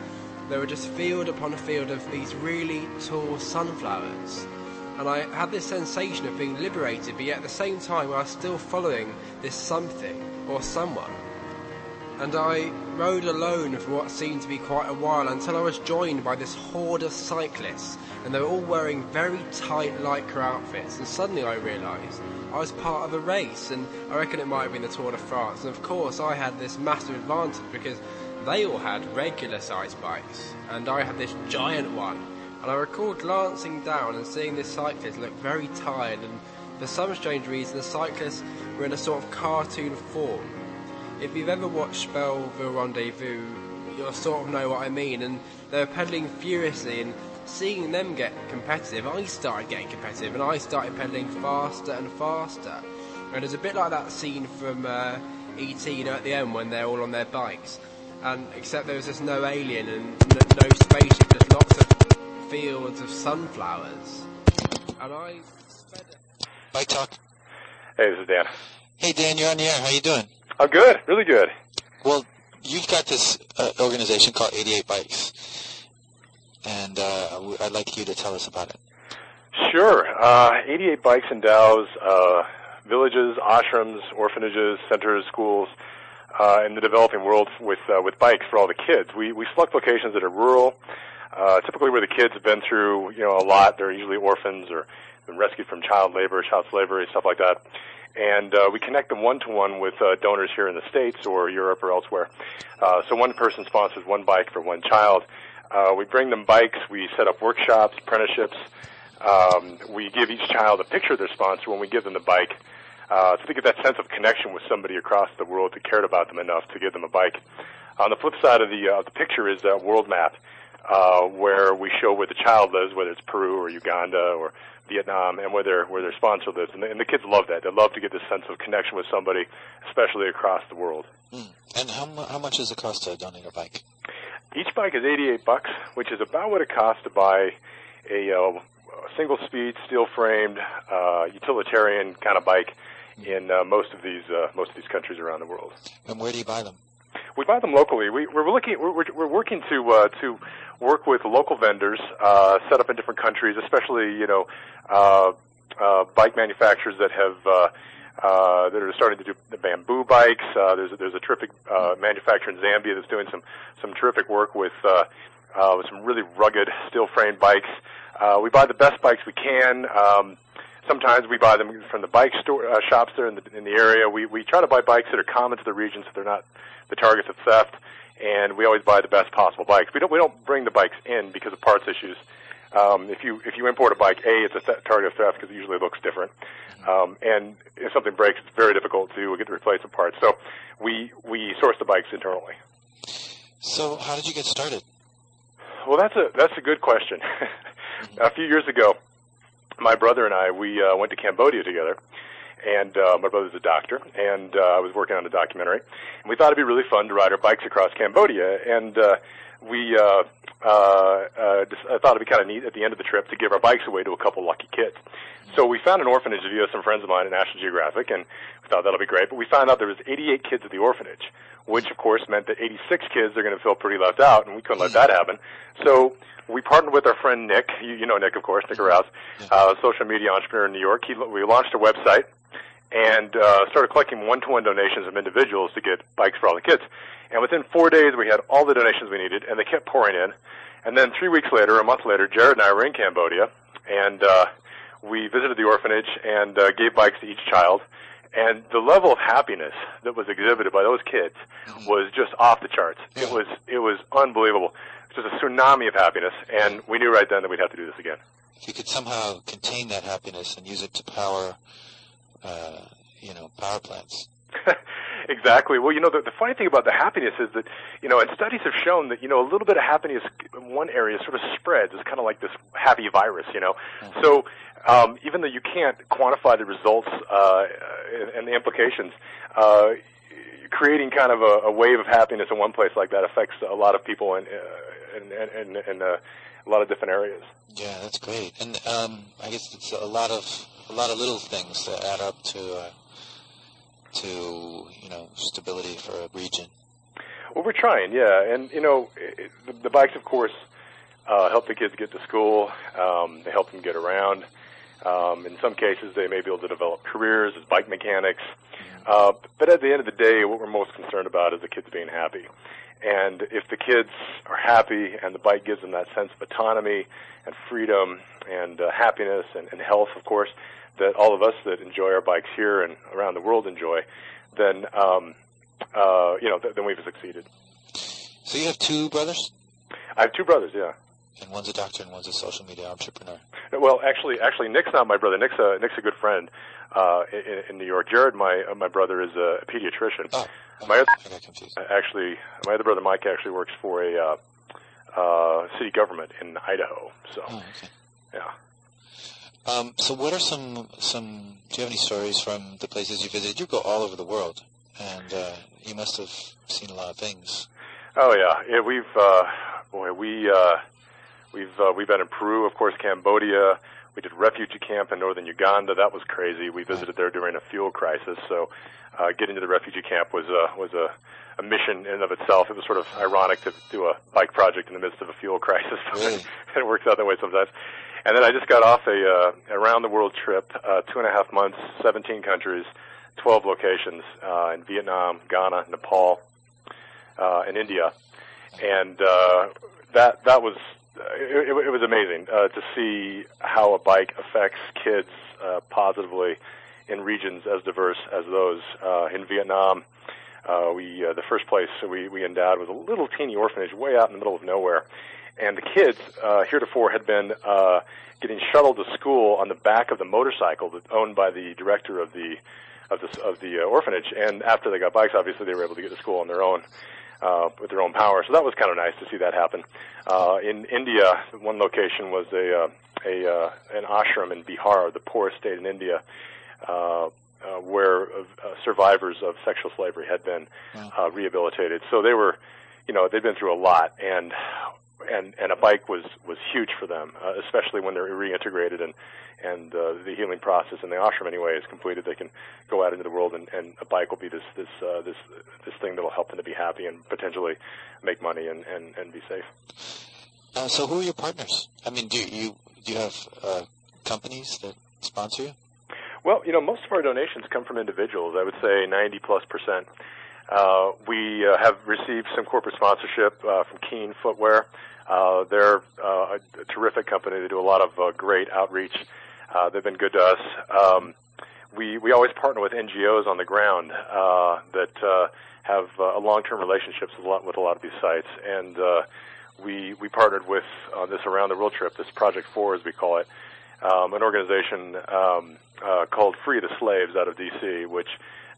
there were just field upon a field of these really tall sunflowers. And I had this sensation of being liberated, but yet at the same time I was still following this something or someone. And I rode alone for what seemed to be quite a while until I was joined by this horde of cyclists, and they were all wearing very tight lycra outfits. And suddenly I realised I was part of a race, and I reckon it might have been the Tour de France. And of course, I had this massive advantage because they all had regular sized bikes, and I had this giant one. And I recall glancing down and seeing this cyclist look very tired, and for some strange reason, the cyclists were in a sort of cartoon form. If you've ever watched Belleville Rendezvous, you'll sort of know what I mean. And they were pedaling furiously, and seeing them get competitive, I started getting competitive, and I started pedaling faster and faster. And it's a bit like that scene from uh, ET, you know, at the end when they're all on their bikes, and except there was just no alien and no, no spaceship, just lots of fields of sunflowers. And I sped it. Bike talk. Hey, this is Dan. Hey Dan, you're on the air. How you doing? I'm good, really good. Well, you've got this uh, organization called 88 Bikes, and uh, w- I'd like you to tell us about it. Sure. Uh, 88 Bikes endows uh, villages, ashrams, orphanages, centers, schools uh, in the developing world with uh, with bikes for all the kids. We we select locations that are rural, uh, typically where the kids have been through you know a lot. They're usually orphans or been rescued from child labor, child slavery, stuff like that. And uh, we connect them one to one with uh, donors here in the states or Europe or elsewhere. Uh, so one person sponsors one bike for one child. Uh, we bring them bikes. We set up workshops, apprenticeships. Um, we give each child a picture of their sponsor when we give them the bike. Uh, so they get that sense of connection with somebody across the world that cared about them enough to give them a bike. On the flip side of the uh, the picture is a world map uh, where we show where the child lives, whether it's Peru or Uganda or Vietnam, and where their where their sponsor lives. And the, and the kids love that. They love to get this sense of connection with somebody, especially across the world. Mm. And how mu- how much does it cost to donate a bike? Each bike is 88 bucks, which is about what it costs to buy a uh, single speed, steel framed, uh, utilitarian kind of bike in uh, most of these uh, most of these countries around the world. And where do you buy them? We buy them locally. We, we're looking. We're, we're, we're working to uh, to work with local vendors uh, set up in different countries, especially you know uh, uh, bike manufacturers that have uh, uh, that are starting to do the bamboo bikes. Uh, there's a, there's a terrific uh, manufacturer in Zambia that's doing some some terrific work with uh, uh, with some really rugged steel frame bikes. Uh, we buy the best bikes we can. Um, sometimes we buy them from the bike store uh, shops there in the in the area. We we try to buy bikes that are common to the region, so they're not the targets of theft. And we always buy the best possible bikes. We don't we don't bring the bikes in because of parts issues. Um, if you if you import a bike, a it's a th- target of theft because it usually looks different, um, and if something breaks, it's very difficult to get the replacement parts. So we we source the bikes internally. So how did you get started? Well, that's a that's a good question. <laughs> a few years ago, my brother and I we uh, went to Cambodia together, and uh, my brother's a doctor, and uh, I was working on a documentary, and we thought it'd be really fun to ride our bikes across Cambodia, and uh, we uh, uh, uh, just, I thought it'd be kind of neat at the end of the trip to give our bikes away to a couple lucky kids. So we found an orphanage via some friends of mine at National Geographic, and we thought that'll be great. But we found out there was 88 kids at the orphanage, which of course meant that 86 kids are going to feel pretty left out, and we couldn't let that happen. So we partnered with our friend Nick. You, you know Nick, of course, Nick Rouse, uh, social media entrepreneur in New York. He, we launched a website and uh, started collecting one-to-one donations from individuals to get bikes for all the kids. And within four days, we had all the donations we needed, and they kept pouring in. And then three weeks later, a month later, Jared and I were in Cambodia, and uh, we visited the orphanage and uh, gave bikes to each child. And the level of happiness that was exhibited by those kids was just off the charts. It was it was unbelievable. It was just a tsunami of happiness, and we knew right then that we'd have to do this again. If you could somehow contain that happiness and use it to power, uh, you know, power plants. <laughs> exactly. Well, you know, the, the funny thing about the happiness is that, you know, and studies have shown that, you know, a little bit of happiness in one area sort of spreads. It's kind of like this happy virus, you know. So, um, even though you can't quantify the results uh, and, and the implications, uh, creating kind of a, a wave of happiness in one place like that affects a lot of people in uh, in, in, in uh, a lot of different areas. Yeah, that's great. And um, I guess it's a lot of a lot of little things that add up to uh, to you know stability for a region. Well, we're trying, yeah, and you know, it, the, the bikes, of course, uh, help the kids get to school. Um, they help them get around. Um, in some cases, they may be able to develop careers as bike mechanics. Uh, but at the end of the day, what we're most concerned about is the kids being happy. And if the kids are happy and the bike gives them that sense of autonomy and freedom and uh, happiness and, and health, of course, that all of us that enjoy our bikes here and around the world enjoy, then um, uh, you know, th- then we've succeeded. So you have two brothers, I have two brothers, yeah. and one's a doctor and one's a social media entrepreneur. Well, actually, actually, Nick's not my brother. Nick's a Nick's a good friend uh, in, in New York. Jared, my uh, my brother, is a pediatrician. Oh, my other, I got confused. actually, my other brother Mike actually works for a uh, uh, city government in Idaho. So, Oh, okay. yeah. Um, so what are some some? Do you have any stories from the places you visited? You go all over the world, and uh, you must have seen a lot of things. Oh yeah, yeah. We've uh, boy, we uh, we've uh, we've been in Peru, of course, Cambodia. We did refugee camp in northern Uganda. That was crazy. We visited there during a fuel crisis. So, uh, getting to the refugee camp was a was a, a mission in and of itself. It was sort of ironic to do a bike project in the midst of a fuel <laughs> crisis. Really? <laughs> it works out that way sometimes. And then I just got off a uh, around the world trip, uh, two and a half months, 17 countries, 12 locations uh, in Vietnam, Ghana, Nepal, uh, and India, and uh, that that was it, it, it was amazing uh, to see how a bike affects kids uh, positively in regions as diverse as those uh, in Vietnam. Uh, we uh, the first place we we endowed was a little teeny orphanage way out in the middle of nowhere, and the kids uh, heretofore had been uh, getting shuttled to school on the back of the motorcycle that owned by the director of the of the of the uh, orphanage. And after they got bikes, obviously they were able to get to school on their own uh, with their own power. So that was kind of nice to see that happen. Uh, in India, one location was a uh, a uh, an ashram in Bihar, the poorest state in India. Uh, uh, where uh, survivors of sexual slavery had been uh, rehabilitated. So they were, you know, they'd been through a lot, and and and a bike was was huge for them, uh, especially when they're reintegrated and and uh, the healing process in the ashram anyway is completed. They can go out into the world, and, and a bike will be this this uh, this this thing that will help them to be happy and potentially make money and and, and be safe. Uh, so who are your partners? I mean, do you do you have uh, companies that sponsor you? Well, you know, most of our donations come from individuals. I would say 90 plus percent. Uh, we uh, have received some corporate sponsorship uh, from Keen Footwear. Uh, they're uh, a terrific company. They do a lot of uh, great outreach. Uh, they've been good to us. Um, we we always partner with NGOs on the ground uh, that uh, have uh, long-term relationships with a lot with a lot of these sites, and uh, we we partnered with on this around the world trip, this Project Four as we call it, um, an organization um, uh, called Free the Slaves out of D.C., which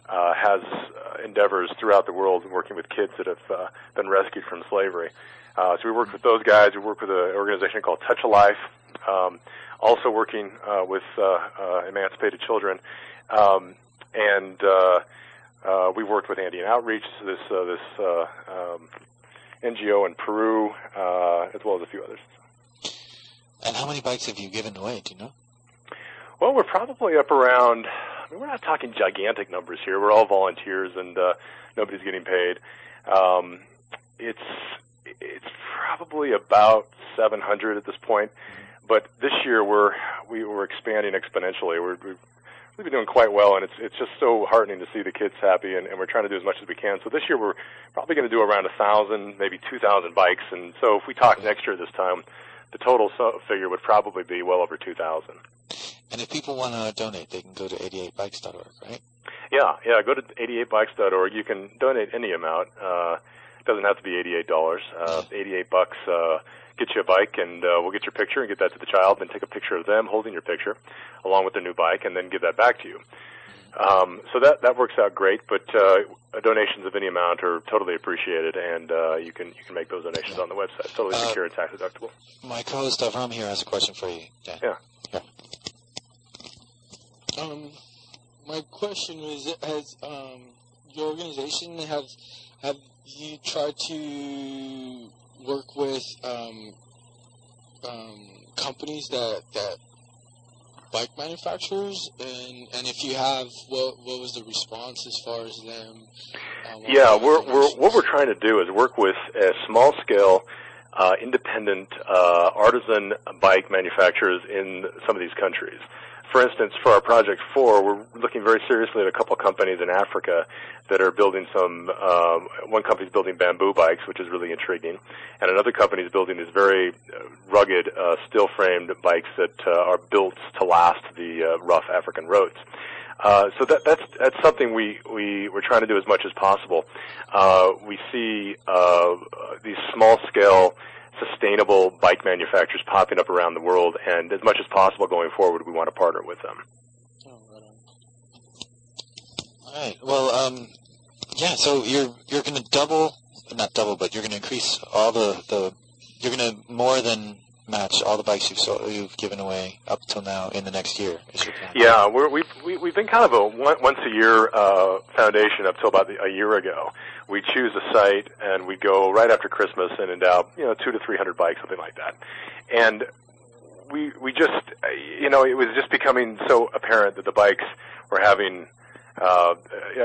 uh, has uh, endeavors throughout the world working with kids that have uh, been rescued from slavery. Uh, so we worked with those guys. We worked with an organization called Touch a Life, um, also working uh, with uh, uh, emancipated children, um, and uh, uh, we worked with Andean Outreach, this uh, this uh, um, NGO in Peru, uh, as well as a few others. And how many bikes have you given away? Do you know? Well, we're probably up around. I mean, we're not talking gigantic numbers here. We're all volunteers, and uh, nobody's getting paid. Um, it's it's probably about 700 at this point. But this year we're we we're expanding exponentially. We're, we've we've been doing quite well, and it's it's just so heartening to see the kids happy, and, and we're trying to do as much as we can. So this year we're probably going to do around a thousand, maybe two thousand bikes, and so if we talk next year this time, the total so- figure would probably be well over two thousand. And if people want to donate, they can go to 88bikes.org, right? Yeah, yeah. Go to 88bikes.org. You can donate any amount. Uh, doesn't have to be $88. Uh, 88 bucks uh, get you a bike, and uh, we'll get your picture and get that to the child. Then take a picture of them holding your picture, along with their new bike, and then give that back to you. Um, so that that works out great. But uh, donations of any amount are totally appreciated, and uh, you can you can make those donations on the website. It's totally Uh, secure and tax deductible. My co-host Avram here has a question for you. Dan. Yeah. Um, my question was: Has um, your organization have have you tried to work with um, um, companies that that bike manufacturers, and and if you have, what what was the response as far as them? Uh, Yeah, we're, we're what we're trying to do is work with uh, small scale, uh, independent uh, artisan bike manufacturers in some of these countries. For instance, for our project four, we're looking very seriously at a couple companies in Africa that are building some. Um, one company's building bamboo bikes, which is really intriguing, and another company is building these very uh, rugged, uh, steel-framed bikes that uh, are built to last the uh, rough African roads. Uh, so that, that's that's something we we we're trying to do as much as possible. Uh, we see uh, these small scale, sustainable bike manufacturers popping up around the world, and as much as possible going forward, we want to partner with them. All right. Well, um, yeah. So you're you're going to double, not double, but you're going to increase all the the. You're going to more than match all the bikes you've you've given away up till now in the next year. Is your plan? Yeah, we're, we've we, we've been kind of a one, once a year uh, foundation up till about the, a year ago. We choose a site and we go right after Christmas and endow you know two to three hundred bikes, something like that. And we we just you know it was just becoming so apparent that the bikes were having uh,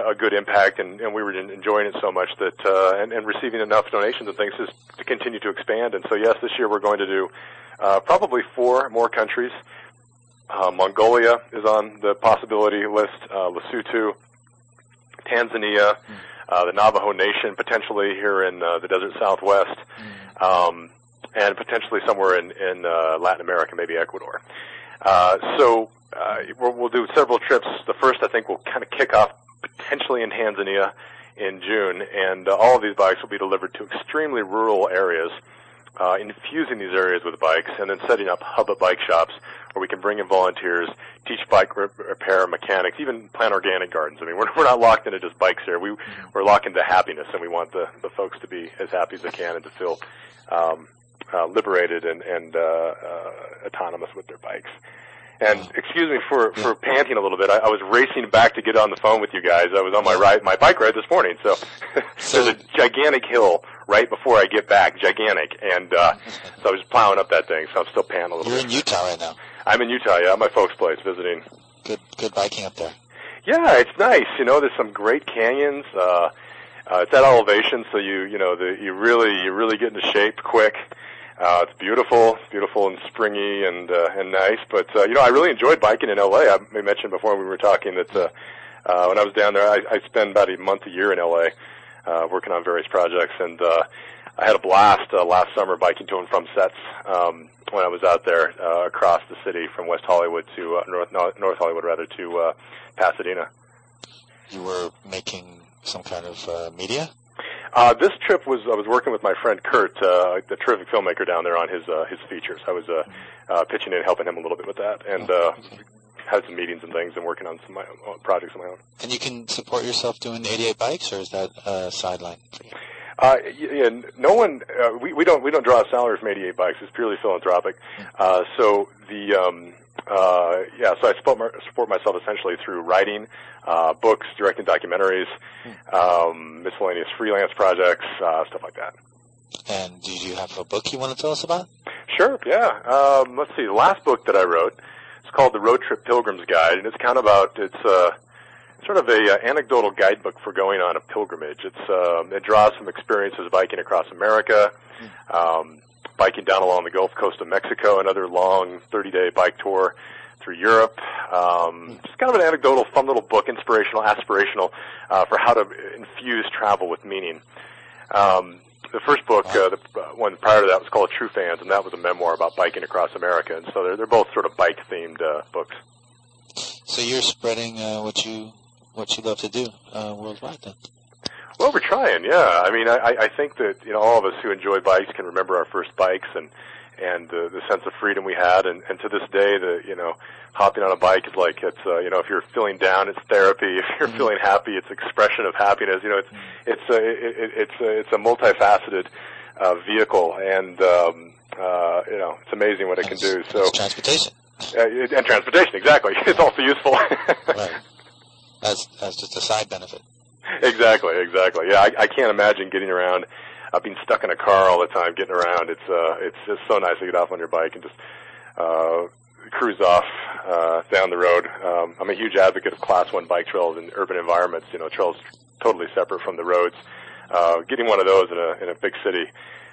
a good impact, and, and we were enjoying it so much that uh, and, and receiving enough donations and things just to continue to expand. And so, yes, this year we're going to do uh, probably four more countries. Uh, Mongolia is on the possibility list. Uh, Lesotho, Tanzania, uh, the Navajo Nation, potentially here in uh, the desert Southwest, um, and potentially somewhere in in uh, Latin America, maybe Ecuador. Uh, so uh, we'll, we'll do several trips. The first, I think, will kind of kick off potentially in Tanzania in June, and uh, all of these bikes will be delivered to extremely rural areas, uh, infusing these areas with bikes, and then setting up hub at bike shops where we can bring in volunteers, teach bike re- repair mechanics, even plant organic gardens. I mean, we're, we're not locked into just bikes here. We, we're locked into happiness, and we want the, the folks to be as happy as they can and to feel um, uh, liberated and, and uh, uh, autonomous with their bikes. And excuse me for, for panting a little bit. I, I was racing back to get on the phone with you guys. I was on my ride, my bike ride this morning. So, <laughs> there's a gigantic hill right before I get back, gigantic, and uh, so I was plowing up that thing. So I'm still panting a little bit. You're bit. in Utah right now. I'm in Utah, yeah, at my folks' place visiting. Good good biking up there. Yeah, it's nice. You know, there's some great canyons. Uh, uh, it's at elevation, so you you know the, you really you really get into shape quick. Uh, it's beautiful, it's beautiful and springy and uh, and nice. But uh, you know, I really enjoyed biking in LA. I mentioned before we were talking that uh, uh, when I was down there, I, I spent about a month a year in LA uh, working on various projects, and uh, I had a blast uh, last summer biking to and from sets um, when I was out there uh, across the city from West Hollywood to uh, North North Hollywood rather to uh, Pasadena. You were making some kind of uh, media. Uh, this trip was I was working with my friend Kurt, uh, the terrific filmmaker down there on his uh, his features. I was uh, uh, pitching in, helping him a little bit with that, and uh, had some meetings and things, and working on some my own projects of my own. And you can support yourself doing 88 bikes, or is that a sideline for you? Uh, yeah, no one. Uh, we we don't we don't draw a salary from 88 bikes. It's purely philanthropic. Uh, so the um, uh, yeah. So I support my, support myself essentially through writing, uh, books, directing documentaries, um, miscellaneous freelance projects, uh, stuff like that. And do you have a book you want to tell us about? Sure, yeah. Um, let's see. The last book that I wrote is called The Road Trip Pilgrim's Guide, and it's kind of about it's uh, sort of a uh, anecdotal guidebook for going on a pilgrimage. It's um, it draws from experiences biking across America, um, biking down along the Gulf Coast of Mexico, another long 30-day bike tour through Europe. Um, just kind of an anecdotal, fun little book, inspirational, aspirational, uh, for how to infuse travel with meaning. Um, the first book, uh, the uh, one prior to that, was called True Fans, and that was a memoir about biking across America. And so they're they're both sort of bike themed uh, books. So you're spreading uh, what you what you love to do uh, worldwide, then. Well, we're trying, yeah. I mean, I, I think that you know all of us who enjoy bikes can remember our first bikes and and uh, the sense of freedom we had, and and to this day, the you know hopping on a bike is like it's uh, you know if you're feeling down, it's therapy. <laughs> If you're feeling happy, it's expression of happiness. You know, it's it's a it, it, it's a, it's a multifaceted uh, vehicle, and um, uh, you know it's amazing what it can do. So transportation uh, and transportation, exactly. <laughs> It's also useful. <laughs> right. As as just a side benefit. <laughs> exactly, exactly. Yeah, I, I can't imagine getting around, uh, being stuck in a car all the time, getting around. It's uh, it's just so nice to get off on your bike and just uh, cruise off uh, down the road. Um, I'm a huge advocate of Class One bike trails in urban environments. You know, trails totally separate from the roads. Uh, getting one of those in a in a big city,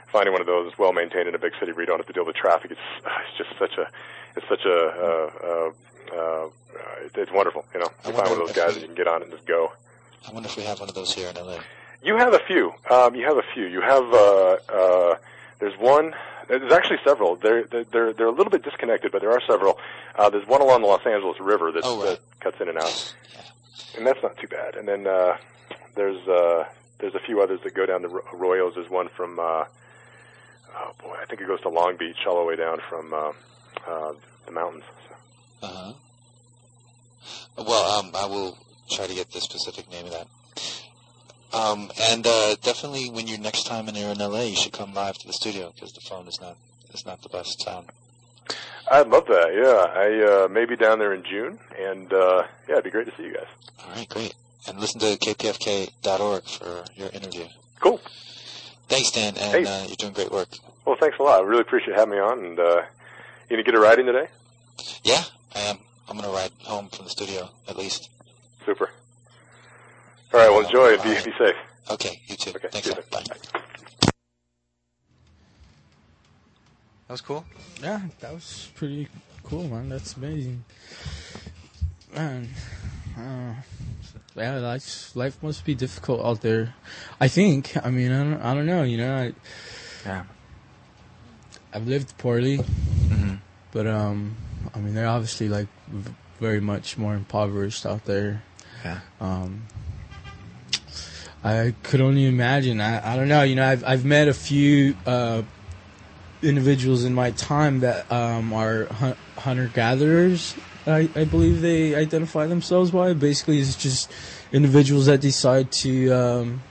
finding one of those well maintained in a big city where you don't have to deal with traffic, it's it's just such a it's such a uh, uh, uh, it's wonderful. You know, you find one of those guys that you can get on and just go. I wonder if we have one of those here in LA. You have a few. Um, you have a few. You have uh, uh, there's one. There's actually several. They're they're they're a little bit disconnected, but there are several. Uh, there's one along the Los Angeles River that's, Oh, right. that cuts in and out, and that's not too bad. And then uh, there's uh, there's a few others that go down the Ro- Arroyos. There's one from uh, oh boy, I think it goes to Long Beach all the way down from uh, uh, the mountains. Uh huh. Well, um, I will try to get the specific name of that. Um, and uh, definitely, when you're next time when you're in LA, you should come live to the studio because the phone is not is not the best sound. I'd love that. Yeah, I uh, may be down there in June, and uh, yeah, it'd be great to see you guys. All right, great. And listen to kpfk.org for your interview. Cool. Thanks, Dan, and Hey. uh, you're doing great work. Well, thanks a lot. I really appreciate having me on. And uh, you gonna get a ride in today? Yeah, I am. I'm gonna ride home from the studio at least. Super. All right. Well, enjoy. Be, be safe. Okay, you too. Okay. Thanks. see you Bye. That was cool. Yeah, that was pretty cool, man. That's amazing. Man, uh, yeah, life life must be difficult out there. I think. I mean, I don't, I don't know. You know, I, Yeah. I've lived poorly, hmm but um, I mean, they're obviously like v- very much more impoverished out there. Yeah. Um, I could only imagine. I, I don't know. You know, I've I've met a few uh, individuals in my time that um, are hun- hunter gatherers. I, I believe they identify themselves by. Basically, it's just individuals that decide to um,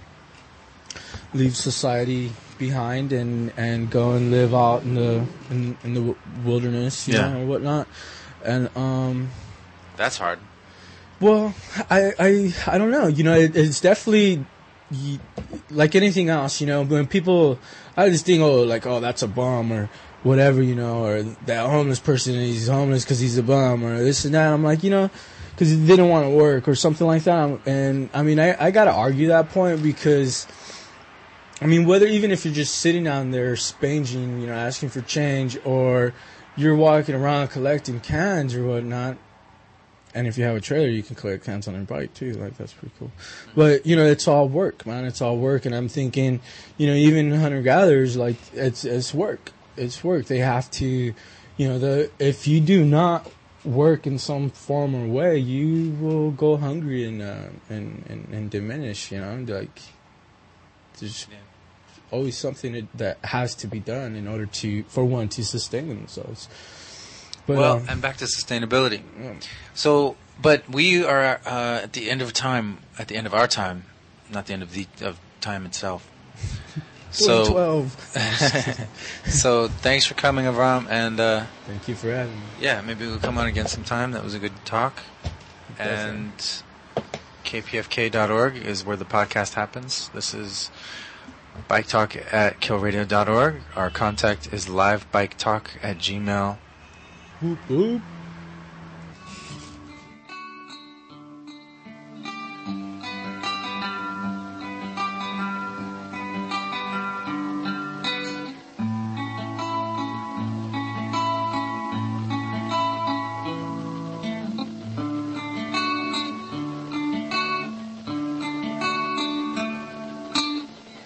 leave society behind and, and go and live out in the in, in the wilderness, you Yeah. know, or whatnot. And um, That's hard. Well, I, I, I don't know. You know, it, it's definitely like anything else. You know, when people, I just think, oh, like, oh, that's a bum or whatever, you know, or that homeless person he's homeless because he's a bum or this and that. I'm like, you know, because he didn't want to work or something like that. And I mean, I, I got to argue that point because. I mean, whether even if you're just sitting down there spanging, you know, asking for change, or you're walking around collecting cans or whatnot, and if you have a trailer, you can collect cans on your bike too. Like that's pretty cool. But you know, it's all work, man. It's all work, and I'm thinking, you know, even hunter gatherers, like it's it's work. It's work. They have to, you know, the if you do not work in some form or way, you will go hungry and uh, and, and and diminish. You know, like there's always something that, that has to be done in order to for one to sustain themselves. But well, um, and back to sustainability. Yeah. So, but we are uh, at the end of time, at the end of our time, not the end of the of time itself. <laughs> So, 12. <laughs> so thanks for coming, Avram, and uh, Thank you for having me. yeah, maybe we'll come on again sometime. That was a good talk. And kpfk.org is where the podcast happens. This is bike talk at killradio.org. Our contact is livebiketalk at gmail. Whoop, whoop.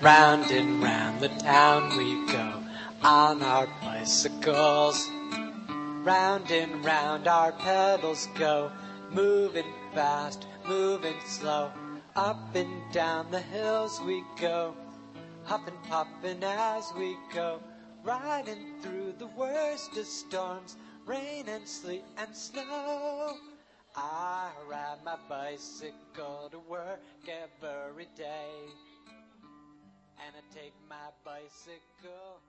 Round and round the town we go on our bicycles. Round and round our pedals go, moving fast, moving slow. Up and down the hills we go, huffing, puffing as we go. Riding through the worst of storms, rain and sleet and snow. I ride my bicycle to work every day. And I take my bicycle